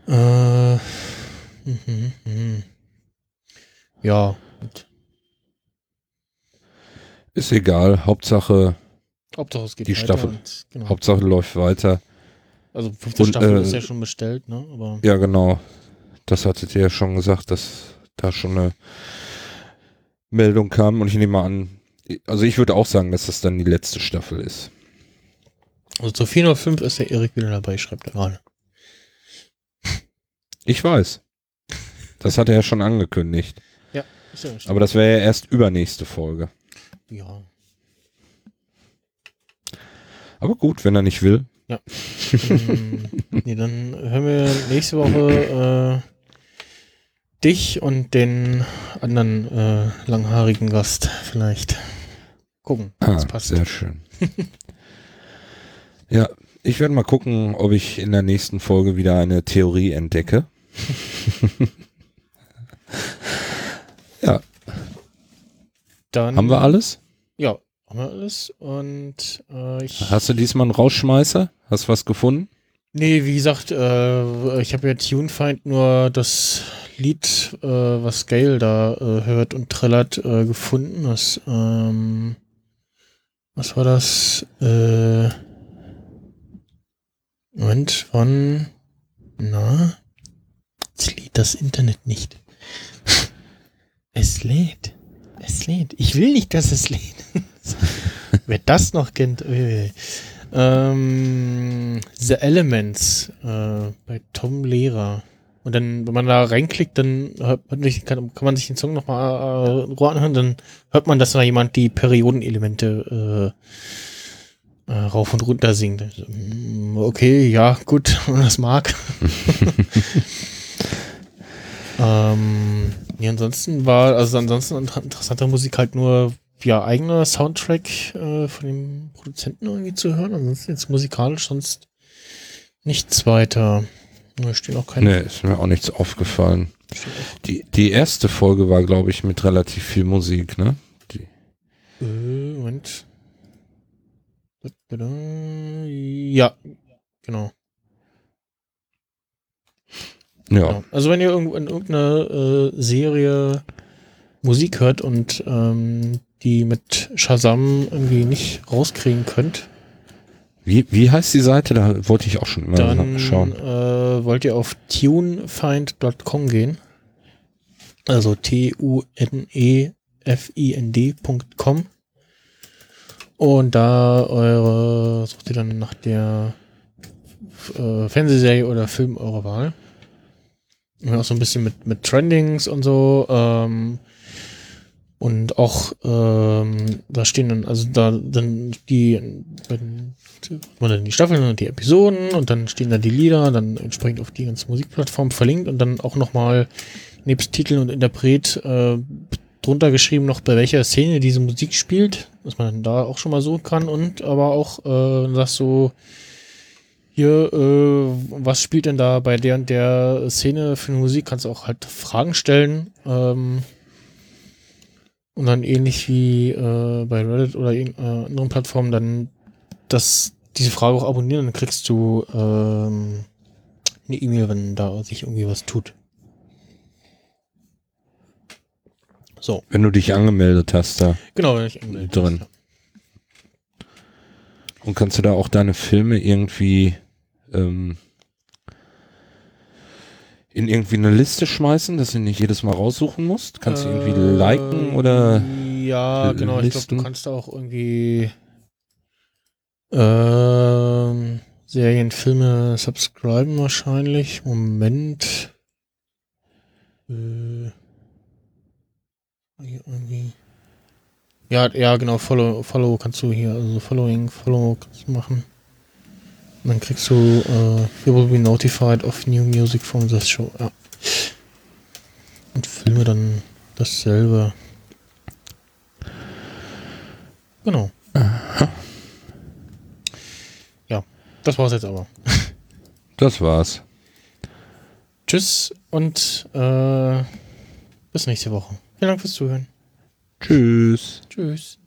Äh, mhm, mhm. Ja, ist egal. Hauptsache, Hauptsache es geht Die weiter Staffel. Und, genau. Hauptsache läuft weiter. also fünfte und, Staffel äh, ist ja schon bestellt, ne? Aber Ja, genau. Das hattet ihr ja schon gesagt, dass da schon eine Meldung kam und ich nehme mal an, also ich würde auch sagen, dass das dann die letzte Staffel ist. also zu 405 ist der Erik wieder dabei, schreibt er gerade. Ich weiß. Das hat er ja schon angekündigt. Ist ja nicht- Aber das wäre ja erst übernächste Folge. ja. Aber gut, wenn er nicht will. ähm, nee, dann hören wir nächste Woche äh, dich und den anderen äh, langhaarigen Gast vielleicht. Gucken, Ah, das passt. sehr schön. ja, ich werde mal gucken, ob ich in der nächsten Folge wieder eine Theorie entdecke. ja, Dann, haben wir alles? Ja, haben wir alles. Und äh, ich. Hast du diesmal einen Rausschmeißer? Hast du was gefunden? Nee, wie gesagt, äh, ich habe ja Tunefind nur das Lied, äh, was Gail da äh, hört und trällert, äh, gefunden. Das, ähm, was war das? Äh, Moment, wann? Na? Jetzt lädt das Internet nicht. Es lädt. Es lädt. Ich will nicht, dass es lädt. Wer das noch kennt, äh, ähm, The Elements äh, bei Tom Lehrer. Und dann, wenn man da reinklickt, dann hört man sich, kann, kann man sich den Song nochmal äh, anhören, dann hört man, dass da jemand die Periodenelemente äh, äh, rauf und runter singt. Mm, okay, ja, gut, wenn man das mag. ähm, ja, ansonsten war, also ansonsten inter- interessante Musik halt nur ja, eigener Soundtrack äh, von dem Produzenten irgendwie zu hören. Ansonsten jetzt musikalisch sonst nichts weiter. Da stehen auch keine. Nee, ist mir auch nichts aufgefallen. Die, die erste Folge war, glaube ich, mit relativ viel Musik, ne? Die, äh, Moment. Ja, genau. ja. Ja. Also wenn ihr irgendwo in irgendeiner äh, Serie Musik hört und ähm, die mit Shazam irgendwie nicht rauskriegen könnt, Wie, wie heißt die Seite? Da wollte ich auch schon immer dann schauen. äh, wollt ihr auf tunefind.com gehen. Also T-U-N-E-F-I-N-D.com. Und da eure, sucht ihr dann nach der äh, Fernsehserie oder Film eurer Wahl. Ja, auch so ein bisschen mit, mit Trendings und so. Ähm, und auch, ähm, da stehen dann, also da dann die, man dann die Staffeln und die Episoden und dann stehen da die Lieder, dann entsprechend auf die ganze Musikplattform verlinkt und dann auch nochmal nebst Titel und Interpret äh, drunter geschrieben noch, bei welcher Szene diese Musik spielt, dass man dann da auch schon mal so kann und aber auch äh, sagst so, hier, äh, was spielt denn da bei der und der Szene für eine Musik? Kannst du auch halt Fragen stellen. Ähm, Und dann ähnlich wie äh, bei Reddit oder in, äh, anderen Plattformen dann das, diese Frage auch abonnieren, dann kriegst du ähm, eine E-Mail, wenn da sich irgendwie was tut. So. Wenn du dich angemeldet hast da. Genau, wenn ich angemeldet drin. Hast, Und kannst du da auch deine Filme irgendwie ähm, in irgendwie eine Liste schmeißen, dass du nicht jedes Mal raussuchen musst? Kannst du irgendwie äh, liken oder? Ja, genau. Listen? Ich glaube, du kannst auch irgendwie ähm, Serien, Filme subscriben wahrscheinlich. Moment. Äh, irgendwie. Ja, ja, genau. Follow, Follow kannst du hier, also Following, Follow kannst du machen. Und dann kriegst du, uh, you will be notified of new music from this show. Ja. Und Filme dann dasselbe. Genau. Aha. Ja, das war's jetzt aber. Das war's. Tschüss und äh, bis nächste Woche. Vielen Dank fürs Zuhören. Tschüss. Tschüss.